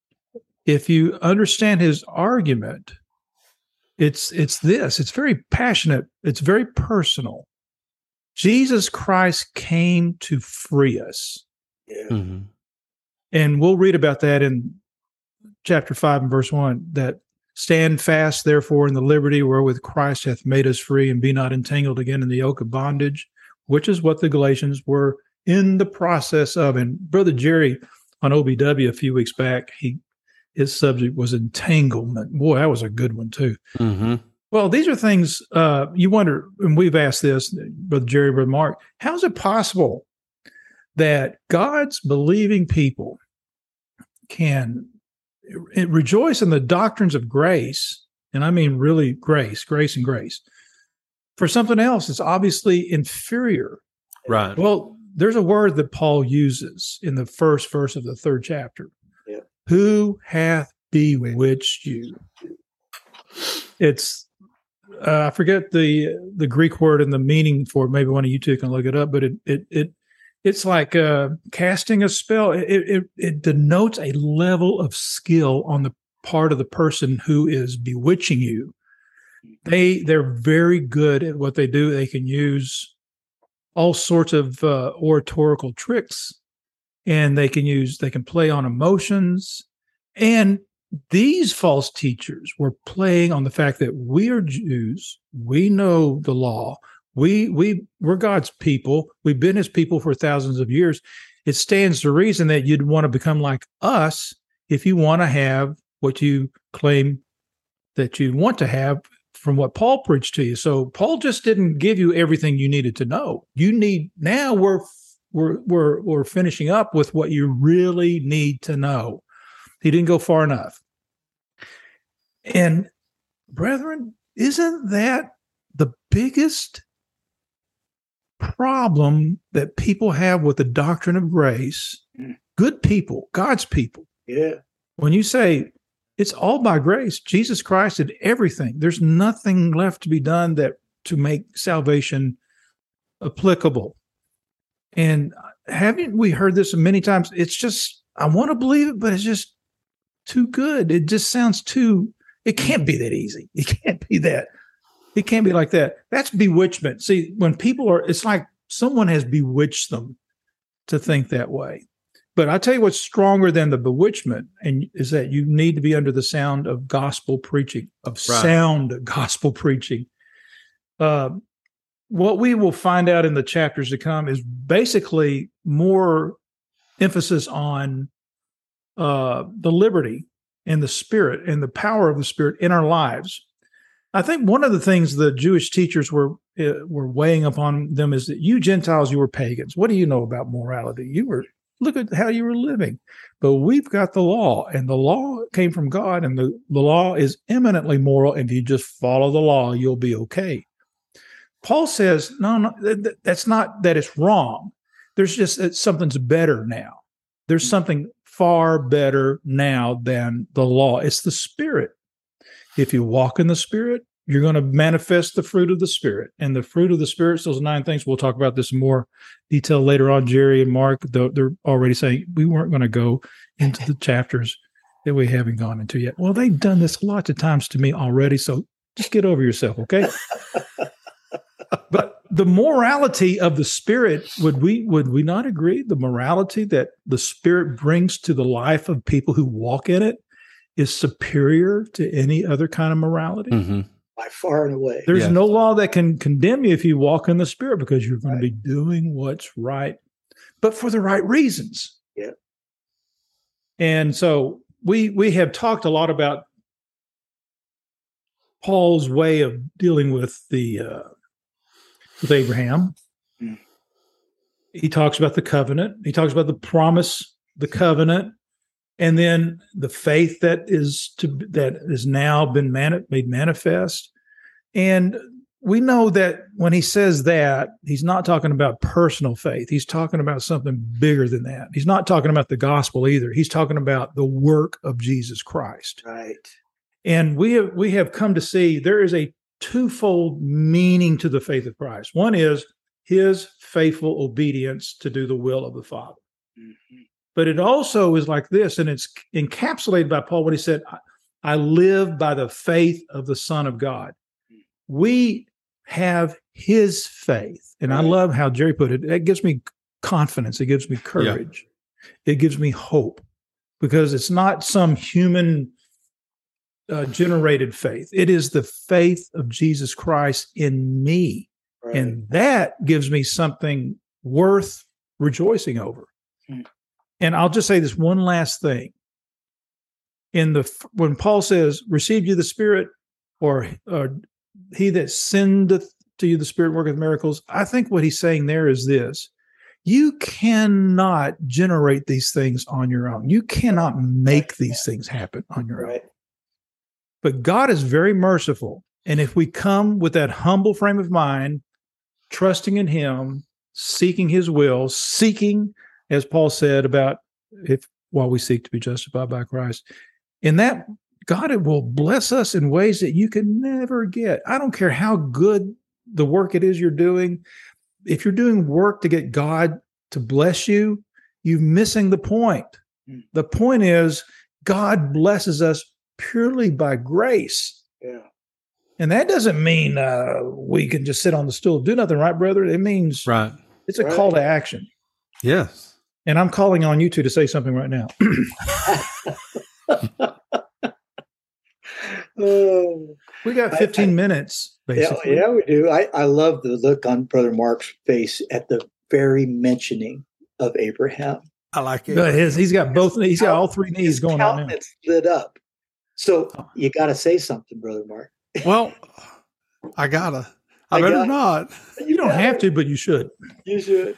if you understand his argument, it's it's this. It's very passionate. It's very personal. Jesus Christ came to free us. Yeah. Mhm. And we'll read about that in chapter 5 and verse 1 that stand fast, therefore, in the liberty wherewith Christ hath made us free, and be not entangled again in the yoke of bondage, which is what the Galatians were in the process of. And Brother Jerry on OBW a few weeks back, he his subject was entanglement. Boy, that was a good one too. Mhm. Well, these are things uh, you wonder, and we've asked this, Brother Jerry, Brother Mark, how is it possible that God's believing people can rejoice in the doctrines of grace, and I mean really grace, grace and grace, for something else that's obviously inferior? Right. Well, there's a word that Paul uses in the first verse of the third chapter. Yeah. Who hath bewitched you? It's uh, I forget the the Greek word and the meaning for it. Maybe one of you two can look it up, but it it it it's like uh, casting a spell. It, it it denotes a level of skill on the part of the person who is bewitching you. They they're very good at what they do. They can use all sorts of uh, oratorical tricks, and they can use they can play on emotions, and these false teachers were playing on the fact that we are Jews, we know the law, we we we're God's people, we've been His people for thousands of years. It stands to reason that you'd want to become like us if you want to have what you claim that you want to have from what Paul preached to you. So Paul just didn't give you everything you needed to know. You need now we're we're we're we're finishing up with what you really need to know. He didn't go far enough. And brethren, isn't that the biggest problem that people have with the doctrine of grace? Mm. Good people, God's people. Yeah. When you say it's all by grace, Jesus Christ did everything. There's nothing left to be done that to make salvation applicable. And haven't we heard this many times? It's just I want to believe it, but it's just too good. It just sounds too. It can't be that easy. It can't be that. It can't be like that. That's bewitchment. See, when people are, it's like someone has bewitched them to think that way. But I tell you what's stronger than the bewitchment, and is that you need to be under the sound of gospel preaching, of Right. sound gospel preaching. Uh, what we will find out in the chapters to come is basically more emphasis on uh, the liberty and the spirit and the power of the spirit in our lives. I think one of the things the Jewish teachers were uh, were weighing upon them is that you Gentiles, you were pagans. What do you know about morality? You were look at how you were living. But we've got the law, and the law came from God, and the, the law is eminently moral. If you just follow the law, you'll be okay. Paul says, no, no, th- th- that's not that it's wrong. There's just that something's better now. There's something far better now than the law. It's the spirit. If you walk in the spirit, you're going to manifest the fruit of the spirit. And the fruit of the spirit, those nine things, we'll talk about this in more detail later on. Jerry and Mark, though they're already saying we weren't going to go into the chapters that we haven't gone into yet. Well, they've done this lots of times to me already. So just get over yourself, okay? but the morality of the spirit would we would we not agree the morality that the spirit brings to the life of people who walk in it is superior to any other kind of morality hmm By far and away. there's Yes. no law that can condemn you if you walk in the spirit because you're going Right. to be doing what's right but for the right reasons Yeah. and so we we have talked a lot about paul's way of dealing with the uh with abraham Mm. he talks about the covenant he talks about the promise the covenant and then the faith that is to that has now been mani- made manifest and we know that when he says that he's not talking about personal faith he's talking about something bigger than that he's not talking about the gospel either he's talking about the work of jesus christ Right. and we have we have come to see there is a twofold meaning to the faith of Christ. One is his faithful obedience to do the will of the Father. Mhm. But it also is like this, and it's encapsulated by Paul when he said, I- live by the faith of the Son of God. We have his faith. And I love how Jerry put it. It gives me confidence. It gives me courage. It gives me hope because it's not some human uh, generated faith. It is the faith of Jesus Christ in me. Right. And that gives me something worth rejoicing over. And I'll just say this one last thing. In the when Paul says, "Receive you the Spirit," or, or "He that sendeth to you the Spirit worketh miracles," I think what he's saying there is this: you cannot generate these things on your own. You cannot make these things happen on your own. But God is very merciful. And if we come with that humble frame of mind, trusting in Him, seeking His will, seeking, as Paul said about if while we seek to be justified by Christ, in that God it will bless us in ways that you can never get. I don't care how good the work it is you're doing. If you're doing work to get God to bless you, you're missing the point. Hmm. The point is God blesses us purely by grace. Yeah. And that doesn't mean uh, we can just sit on the stool do nothing, right, brother? It means Right. it's a Right. call to action. Yes. And I'm calling on you two to say something right now. Oh, we got I- 15 minutes, yeah, basically. yeah, we do. I, I love the look on Brother Mark's face at the very mentioning of Abraham. I like it. But his, he's got both, he's got all three knees His going on now. countenance lit up. So Oh. you got to say something, Brother Mark. well, I gotta. I, I better gotta. not. You don't have to, but you should. You should.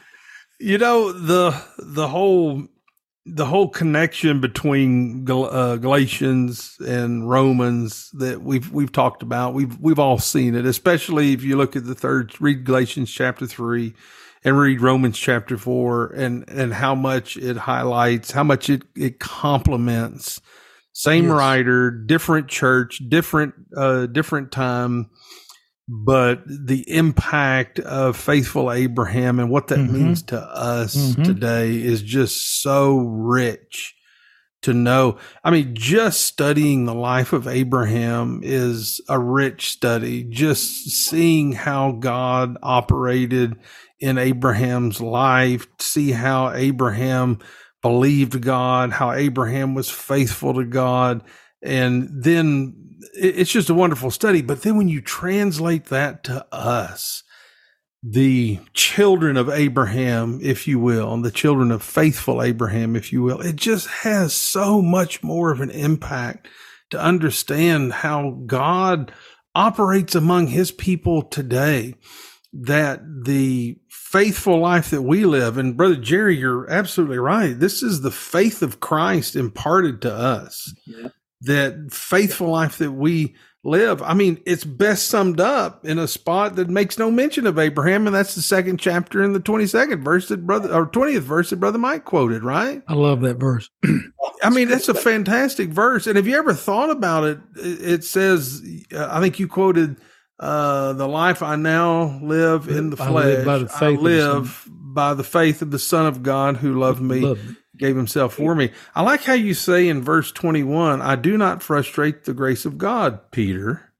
You know the the whole the whole connection between uh, Galatians and Romans that we've we've talked about. We've we've all seen it, especially if you look at the third read Galatians chapter three and read Romans chapter four and and how much it highlights, how much it it complements. Same yes. writer, different church, different uh different time but the impact of faithful Abraham and what that mm-hmm. means to us mm-hmm. today is just so rich to know. I mean, just studying the life of Abraham is a rich study. Just seeing how God operated in Abraham's life, see how Abraham believed God, how Abraham was faithful to God, and then it's just a wonderful study. But then when you translate that to us, the children of Abraham, if you will, and the children of faithful Abraham, if you will, it just has so much more of an impact to understand how God operates among his people today. That the faithful life that we live, and Brother Jerry, you're absolutely right. This is the faith of Christ imparted to us. Yeah that faithful life that we live. I mean, it's best summed up in a spot that makes no mention of Abraham, and that's the second chapter in the 22nd verse that brother or 20th verse that brother Mike quoted, right? I love that verse. I mean, that's a fantastic verse. And have you ever thought about it? It says, uh, I think you quoted, uh, the life I now live in the flesh. I live, I live by the faith of the Son of God who loved me. Loved me gave himself for me. I like how you say in verse 21, I do not frustrate the grace of God, Peter.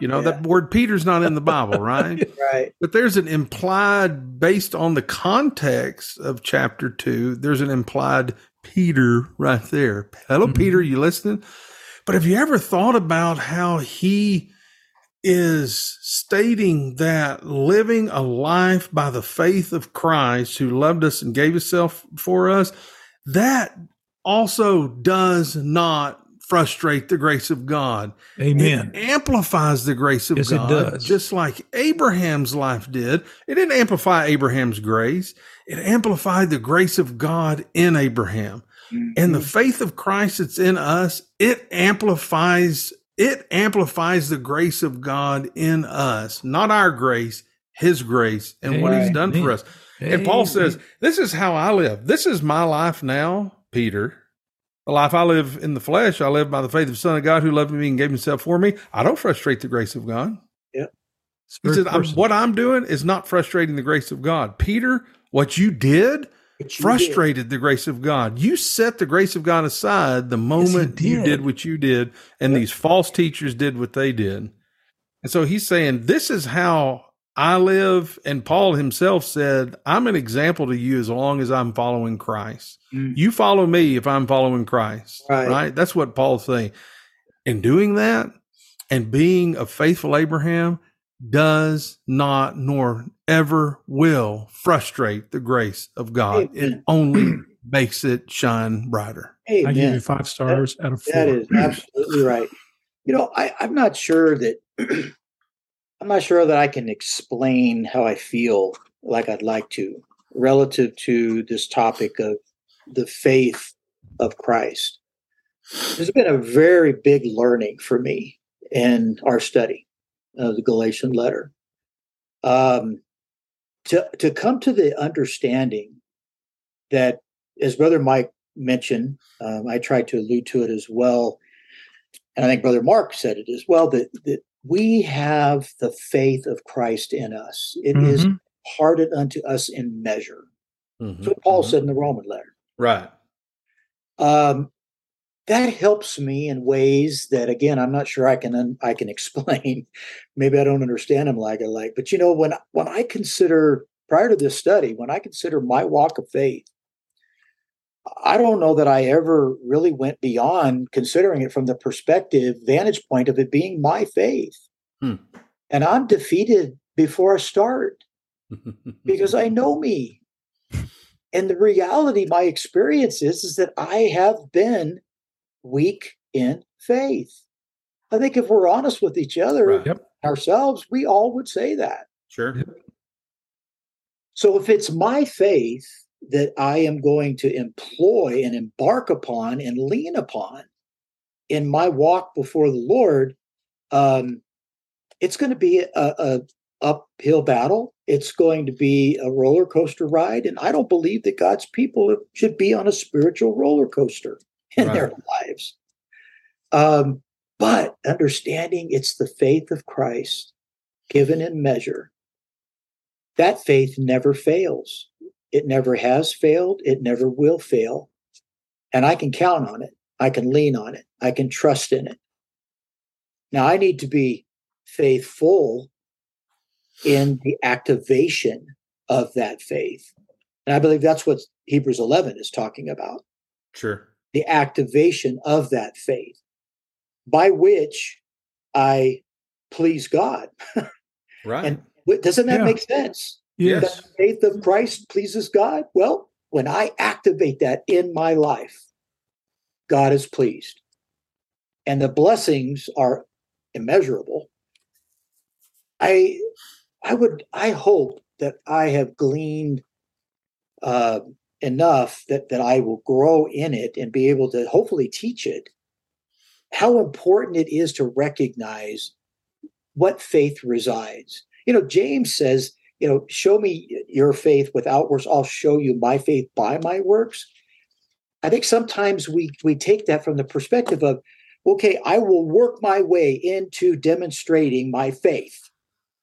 You know, yeah. that word Peter's not in the Bible, right? right. But there's an implied, based on the context of chapter two, there's an implied Peter right there. Hello, mm-hmm. Peter, you listening? But have you ever thought about how he is stating that living a life by the faith of Christ who loved us and gave himself for us that also does not frustrate the grace of God. Amen. It amplifies the grace of yes, God. It does. Just like Abraham's life did. It didn't amplify Abraham's grace. It amplified the grace of God in Abraham. Mm-hmm. And the faith of Christ that's in us, it amplifies it amplifies the grace of God in us, not our grace, his grace and Amen. what he's done for us. Hey. And Paul says, This is how I live. This is my life now, Peter. The life I live in the flesh, I live by the faith of the Son of God who loved me and gave himself for me. I don't frustrate the grace of God. Yeah. He said, What I'm doing is not frustrating the grace of God. Peter, what you did you frustrated did. the grace of God. You set the grace of God aside the moment yes, did. you did what you did, and yep. these false teachers did what they did. And so he's saying, This is how I live, and Paul himself said, I'm an example to you as long as I'm following Christ. Mm. You follow me if I'm following Christ. Right. right. That's what Paul's saying. And doing that and being a faithful Abraham does not nor ever will frustrate the grace of God. Amen. It only makes it shine brighter. Amen. I give you five stars that, out of four. That is absolutely right. You know, I, I'm not sure that I'm not sure that I can explain how I feel like I'd like to relative to this topic of the faith of Christ. There's been a very big learning for me in our study of the Galatian letter. Um, to, to come to the understanding that, as Brother Mike mentioned, um, I tried to allude to it as well, and I think Brother Mark said it as well, that, that we have the faith of Christ in us. It mm-hmm. is imparted unto us in measure. Mm-hmm. That's what Paul mm-hmm. said in the Roman letter. Right. Um, that helps me in ways that, again, I'm not sure I can un- I can explain. Maybe I don't understand them like I like. But you know, when when I consider prior to this study, when I consider my walk of faith, I don't know that I ever really went beyond considering it from the perspective, vantage point of it being my faith. Hmm. And I'm defeated before I start because I know me. And the reality, my experience is, is that I have been weak in faith. I think if we're honest with each other, right. yep. ourselves, we all would say that. Sure. So if it's my faith that I am going to employ and embark upon and lean upon in my walk before the Lord, um, it's going to be a, a uphill battle. It's going to be a roller coaster ride, and I don't believe that God's people should be on a spiritual roller coaster in right. their lives. Um, but understanding it's the faith of Christ given in measure, that faith never fails. It never has failed. It never will fail. And I can count on it. I can lean on it. I can trust in it. Now, I need to be faithful in the activation of that faith. And I believe that's what Hebrews 11 is talking about. Sure. The activation of that faith by which I please God. Right. and doesn't that yeah. make sense? Yes. The faith of Christ pleases God. Well, when I activate that in my life, God is pleased. And the blessings are immeasurable. I I would I hope that I have gleaned uh, enough that that I will grow in it and be able to hopefully teach it how important it is to recognize what faith resides. You know, James says, you know, show me your faith without works, I'll show you my faith by my works. I think sometimes we we take that from the perspective of, okay, I will work my way into demonstrating my faith,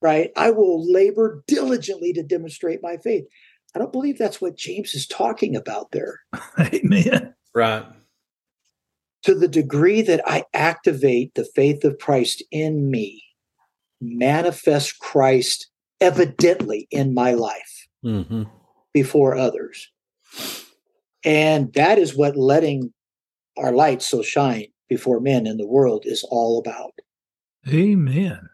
right? I will labor diligently to demonstrate my faith. I don't believe that's what James is talking about there. Amen. Right to the degree that I activate the faith of Christ in me, manifest Christ evidently in my life mm-hmm. before others. And that is what letting our light so shine before men in the world is all about. Amen.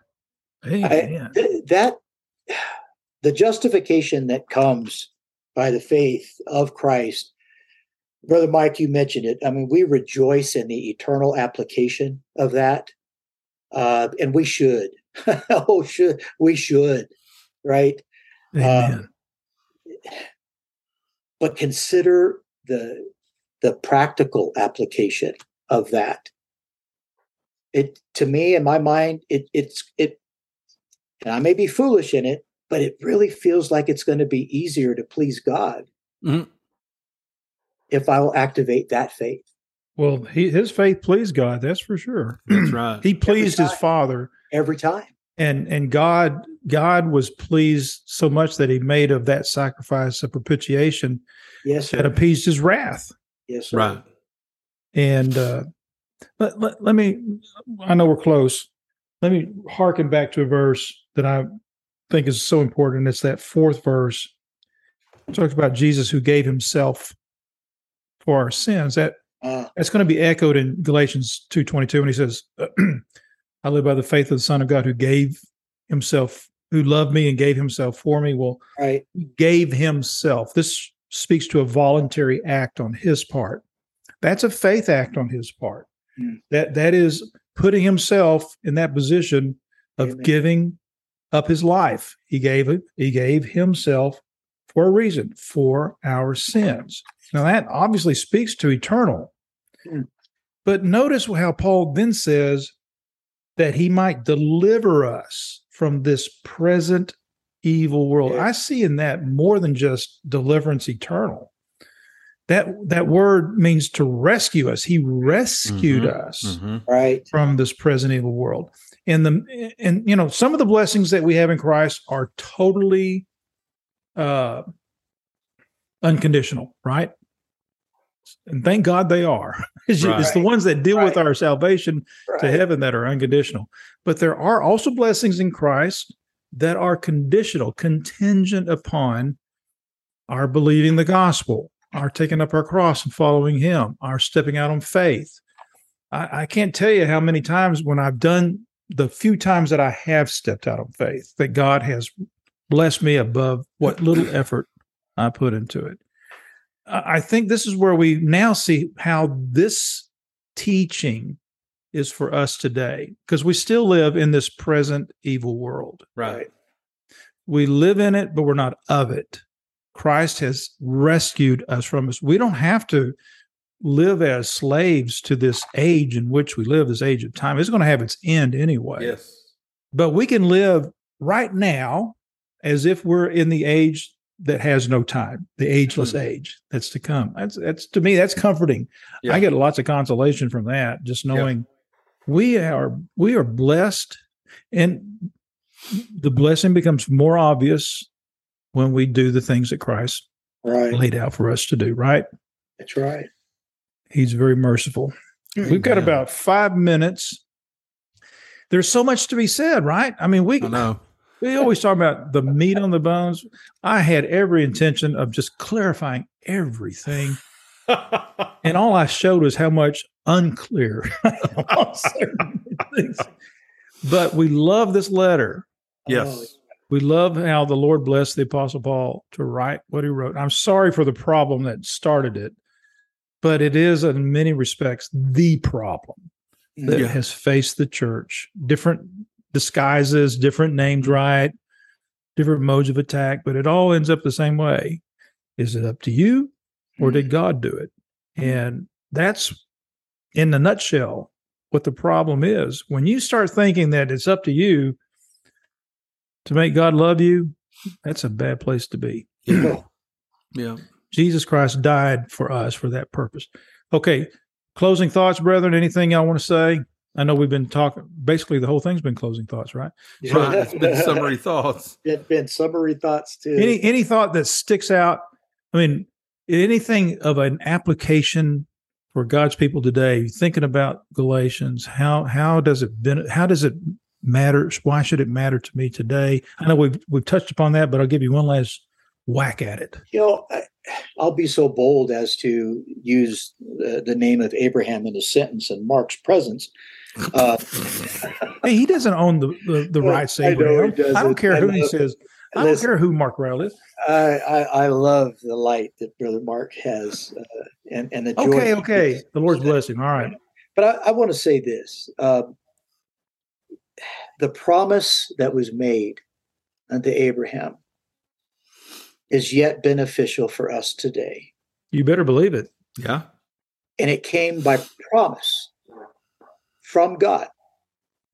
Amen. I, that the justification that comes by the faith of Christ Brother Mike, you mentioned it. I mean, we rejoice in the eternal application of that. Uh, and we should. oh, should we should, right? Um, but consider the the practical application of that. It to me, in my mind, it it's it and I may be foolish in it, but it really feels like it's going to be easier to please God. Mm-hmm if I will activate that faith. Well, he, his faith pleased God. That's for sure. That's right. he pleased his father every time. And and God God was pleased so much that he made of that sacrifice a propitiation. Yes, sir. that appeased his wrath. Yes, sir. right. And uh, let, let, let me. I know we're close. Let me harken back to a verse that I think is so important. It's that fourth verse. It talks about Jesus who gave himself for our sins. That uh, that's going to be echoed in Galatians two twenty two when he says, "I live by the faith of the Son of God who gave Himself, who loved me and gave Himself for me." Well, right, gave Himself. This speaks to a voluntary act on His part. That's a faith act on His part. Mm. That that is putting Himself in that position of Amen. giving up His life. He gave it. He gave Himself for a reason for our sins. Now, that obviously speaks to eternal. Hmm. But notice how Paul then says that he might deliver us from this present evil world. Yeah. I see in that more than just deliverance eternal. That that word means to rescue us. He rescued mm-hmm. us mm-hmm. right from this present evil world. And the and you know some of the blessings that we have in Christ are totally uh unconditional, right? And thank God they are. It's, right. it's the ones that deal right. with our salvation right. to heaven that are unconditional. But there are also blessings in Christ that are conditional, contingent upon our believing the gospel, our taking up our cross and following Him, our stepping out on faith. I, I can't tell you how many times when I've done the few times that I have stepped out on faith that God has blessed me above what little effort I put into it. I think this is where we now see how this teaching is for us today because we still live in this present evil world. Right. We live in it, but we're not of it. Christ has rescued us from us. We don't have to live as slaves to this age in which we live, this age of time. It's going to have its end anyway. Yes. But we can live right now as if we're in the age that has no time, the ageless Mhm. age that's to come. That's that's to me that's comforting. Yeah. I get lots of consolation from that, just knowing we are we are blessed, and the blessing becomes more obvious when we do the things that Christ Right. laid out for us to do. Right? That's right. He's very merciful. We've got about five minutes. There's so much to be said, right? I mean, we I know. We always talk about the meat on the bones. I had every intention of just clarifying everything, and all I showed was how much unclear I am on certain things. But we love this letter. yes. We love how the Lord blessed the Apostle Paul to write what he wrote. I'm sorry for the problem that started it, but it is, in many respects, the problem that Yeah. has faced the church. Different disguises, different names, mm-hmm. right? Different modes of attack, but it all ends up the same way. Is it up to you or did mm-hmm. God do it? Mm-hmm. And that's in the nutshell what the problem is. When you start thinking that it's up to you to make God love you, that's a bad place to be. Yeah. yeah. Jesus Christ died for us for that purpose. Okay, closing thoughts, brethren. Anything y'all want to say? I know we've been talking. Basically, the whole thing's been closing thoughts, right? Right. It's been summary thoughts. It's been summary thoughts too. Any any thought that sticks out? I mean, anything of an application for God's people today? Thinking about Galatians, how how does it ben- how does it matter? Why should it matter to me today? I know we've we've touched upon that, but I'll give you one last whack at it. you know, I, I'll be so bold as to use the, the name of Abraham in a sentence in Mark's presence. Uh, Hey, he doesn't own the the, the Well, rights I know he I don't care I who he love- says. I don't listen, care who Mark Rowell is. I, I, I love the light that Brother Mark has uh, and, and the joy. Okay, okay. The Lord's blessing. All right. But I, I want to say this um, the promise that was made unto Abraham is yet beneficial for us today. You better believe it. Yeah. And it came by promise from God.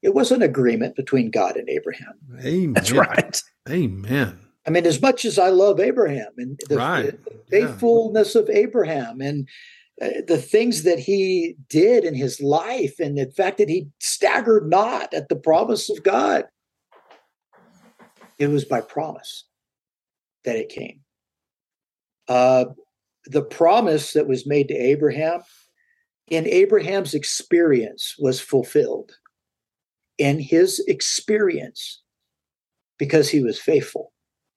It was an agreement between God and Abraham. Amen. That's right. Amen. I mean, as much as I love Abraham and the, Right. the faithfulness of Abraham and uh, the things that he did in his life and the fact that he staggered not at the promise of God, it was by promise that it came. Uh, the promise that was made to Abraham in Abraham's experience was fulfilled in his experience because he was faithful.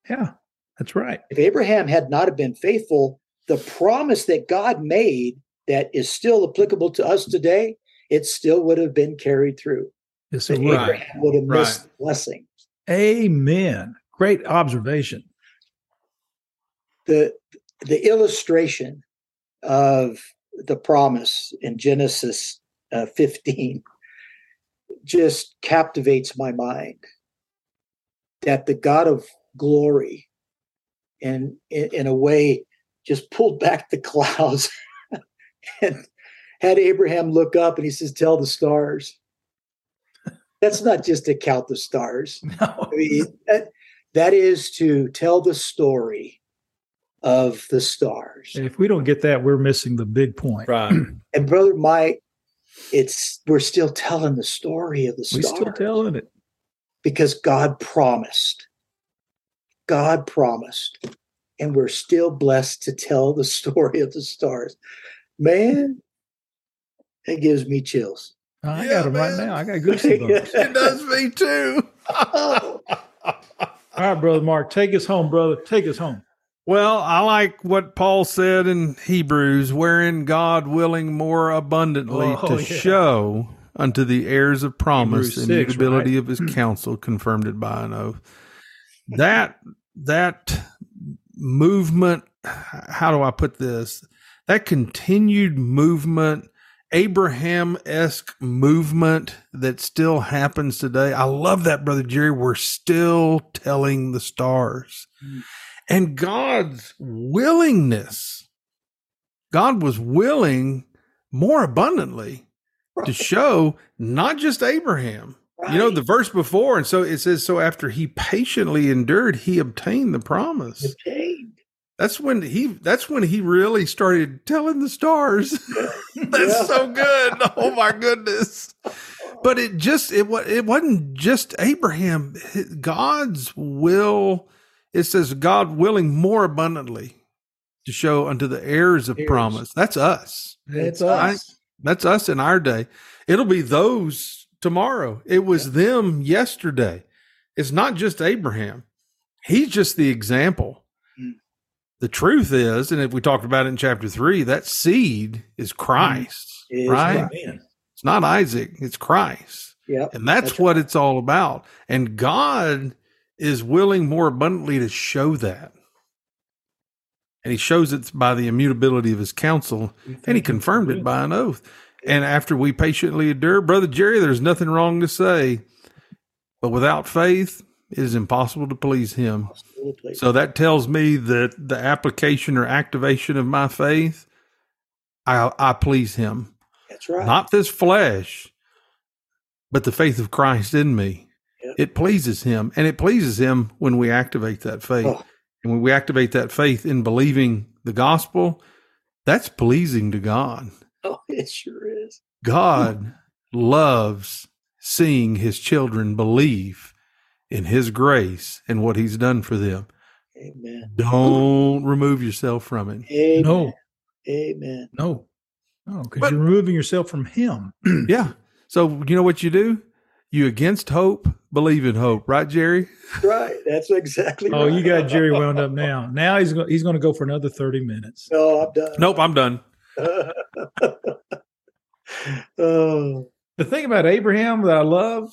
Yeah, that's right. If Abraham had not have been faithful, the promise that God made that is still applicable to us today, it still would have been carried through. Yes, That it would. Right. Abraham would have missed the blessing. Amen. Great observation. The the illustration of the promise in Genesis uh, 15 just captivates my mind. That the God of glory, in in, in a way, just pulled back the clouds and had Abraham look up and he says, "Tell the stars." That's not just to count the stars. No. I mean, that, that is to tell the story of the stars. If we don't get that, we're missing the big point. Right. And brother Mike, it's we're still telling the story of the stars. We stars still telling it. because God promised. God promised, and we're still blessed to tell the story of the stars. Man, it gives me chills. I Yeah, got them right now. I got goosey bumps. it does me too. Oh, All right, brother Mark, take us home, brother. Take us home. Well, I like what Paul said in Hebrews, wherein God willing more abundantly Oh, to yeah. show unto the heirs of promise Hebrews the 6, immutability right? of his counsel confirmed it by an oath. That that movement, how do I put this? That continued movement, Abraham esque movement that still happens today. I love that, brother Jerry. We're still telling the stars. Mm. And God's willingness. God was willing more abundantly to show not just Abraham. Right. You know, the verse before, and so it says, so after he patiently endured, he obtained the promise. Obtained. That's when he that's when he really started telling the stars. that's so good. Oh my goodness. But it just it was it wasn't just Abraham. God's will it says God willing more abundantly to show unto the heirs of heirs. promise. That's us. That's us. I, that's us in our day. It'll be those tomorrow. It was yeah. them yesterday. It's not just Abraham. He's just the example. Mm. The truth is, and if we talked about it in chapter three, that seed is Christ, mm. right? It's not Isaac, it's Christ. Yeah. And that's, that's what right. it's all about. And God is willing more abundantly to show that. And he shows it by the immutability of his counsel, and he confirmed it by an oath. And after we patiently endure, Brother Jerry, there's nothing wrong to say, but without faith, it is impossible to please him. So that tells me that the application or activation of my faith, I, I please him. That's right. Not this flesh, but the faith of Christ in me. Yep. It pleases him. And it pleases him when we activate that faith. Oh. And when we activate that faith in believing the gospel, that's pleasing to God. Oh, it sure is. God loves seeing his children believe in his grace and what he's done for them. Amen. Don't remove yourself from it. Amen. No. Amen. No. No, because you're removing yourself from him. yeah. So you know what you do? You against hope, believe in hope, right, Jerry? Right. That's exactly. oh, right. you got Jerry wound up now. Now he's going. He's going to go for another thirty minutes. No, I'm done. Nope, I'm done. oh. The thing about Abraham that I love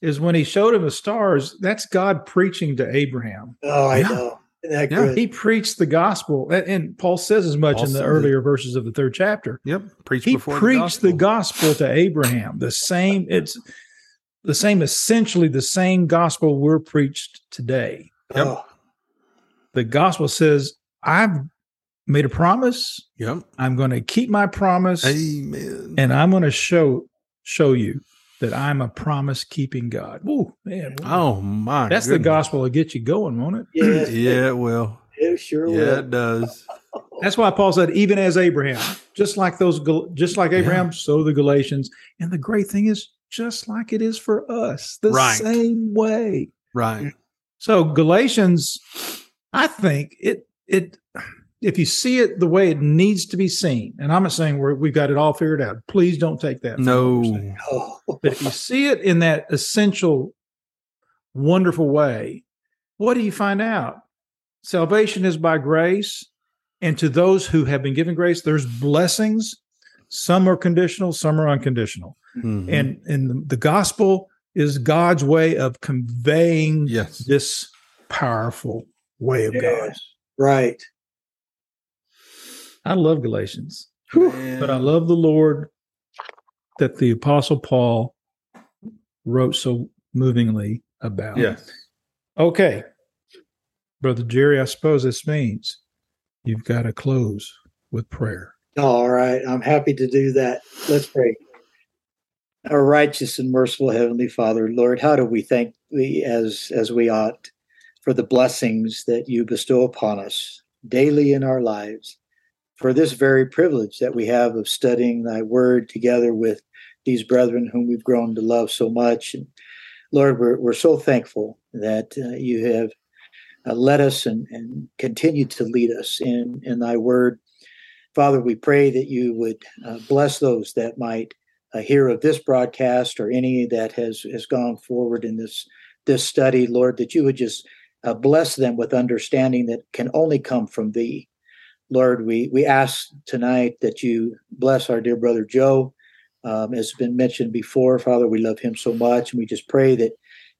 is when he showed him the stars. That's God preaching to Abraham. Oh, I yeah. know. Yeah, he preached the gospel, and Paul says as much Paul in the earlier it. verses of the third chapter. Yep, preach he preached the gospel. the gospel to Abraham. The same, it's the same, essentially the same gospel we're preached today. Yep. Oh. The gospel says, "I've made a promise. Yep, I'm going to keep my promise. Amen. And I'm going to show show you that I'm a promise keeping God. Ooh, man. Oh my That's goodness. the gospel to get you going, won't it? Yeah, yeah, it will. It sure yeah, will. it does. That's why Paul said, even as Abraham, just like those, just like Abraham, yeah. so the Galatians. And the great thing is, just like it is for us, the right. same way. Right. So Galatians, I think it it if you see it the way it needs to be seen, and I'm not saying we're, we've got it all figured out. Please don't take that. No. but if you see it in that essential, wonderful way, what do you find out? Salvation is by grace. And to those who have been given grace, there's blessings. Some are conditional, some are unconditional. Mm-hmm. And, and the gospel is God's way of conveying yes. this powerful way of yes. God. Right. I love Galatians, but I love the Lord that the Apostle Paul wrote so movingly about. Yes. Okay. Brother Jerry, I suppose this means you've got to close with prayer. All right. I'm happy to do that. Let's pray. Our righteous and merciful Heavenly Father, Lord, how do we thank thee as as we ought for the blessings that you bestow upon us daily in our lives for this very privilege that we have of studying thy word together with these brethren whom we've grown to love so much. And Lord, we're, we're so thankful that uh, you have uh, led us and, and continue to lead us in, in thy word. Father, we pray that you would uh, bless those that might uh, hear of this broadcast or any that has, has gone forward in this, this study, Lord, that you would just uh, bless them with understanding that can only come from thee. Lord, we, we ask tonight that you bless our dear brother Joe. Um, as has been mentioned before, Father, we love him so much, and we just pray that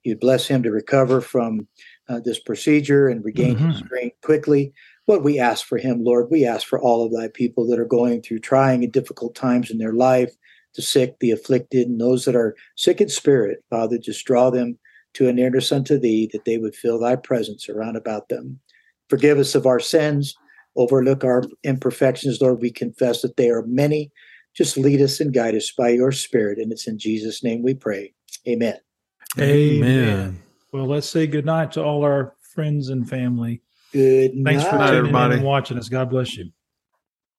you bless him to recover from uh, this procedure and regain mm-hmm. his strength quickly. What we ask for him, Lord, we ask for all of thy people that are going through trying and difficult times in their life, the sick, the afflicted, and those that are sick in spirit, Father, just draw them to a nearness unto thee, that they would feel thy presence around about them. Forgive us of our sins. Overlook our imperfections, Lord. We confess that they are many. Just lead us and guide us by your Spirit. And it's in Jesus' name we pray. Amen. Amen. Amen. Well, let's say good night to all our friends and family. Good Thanks for night. tuning everybody. in and watching us. God bless you.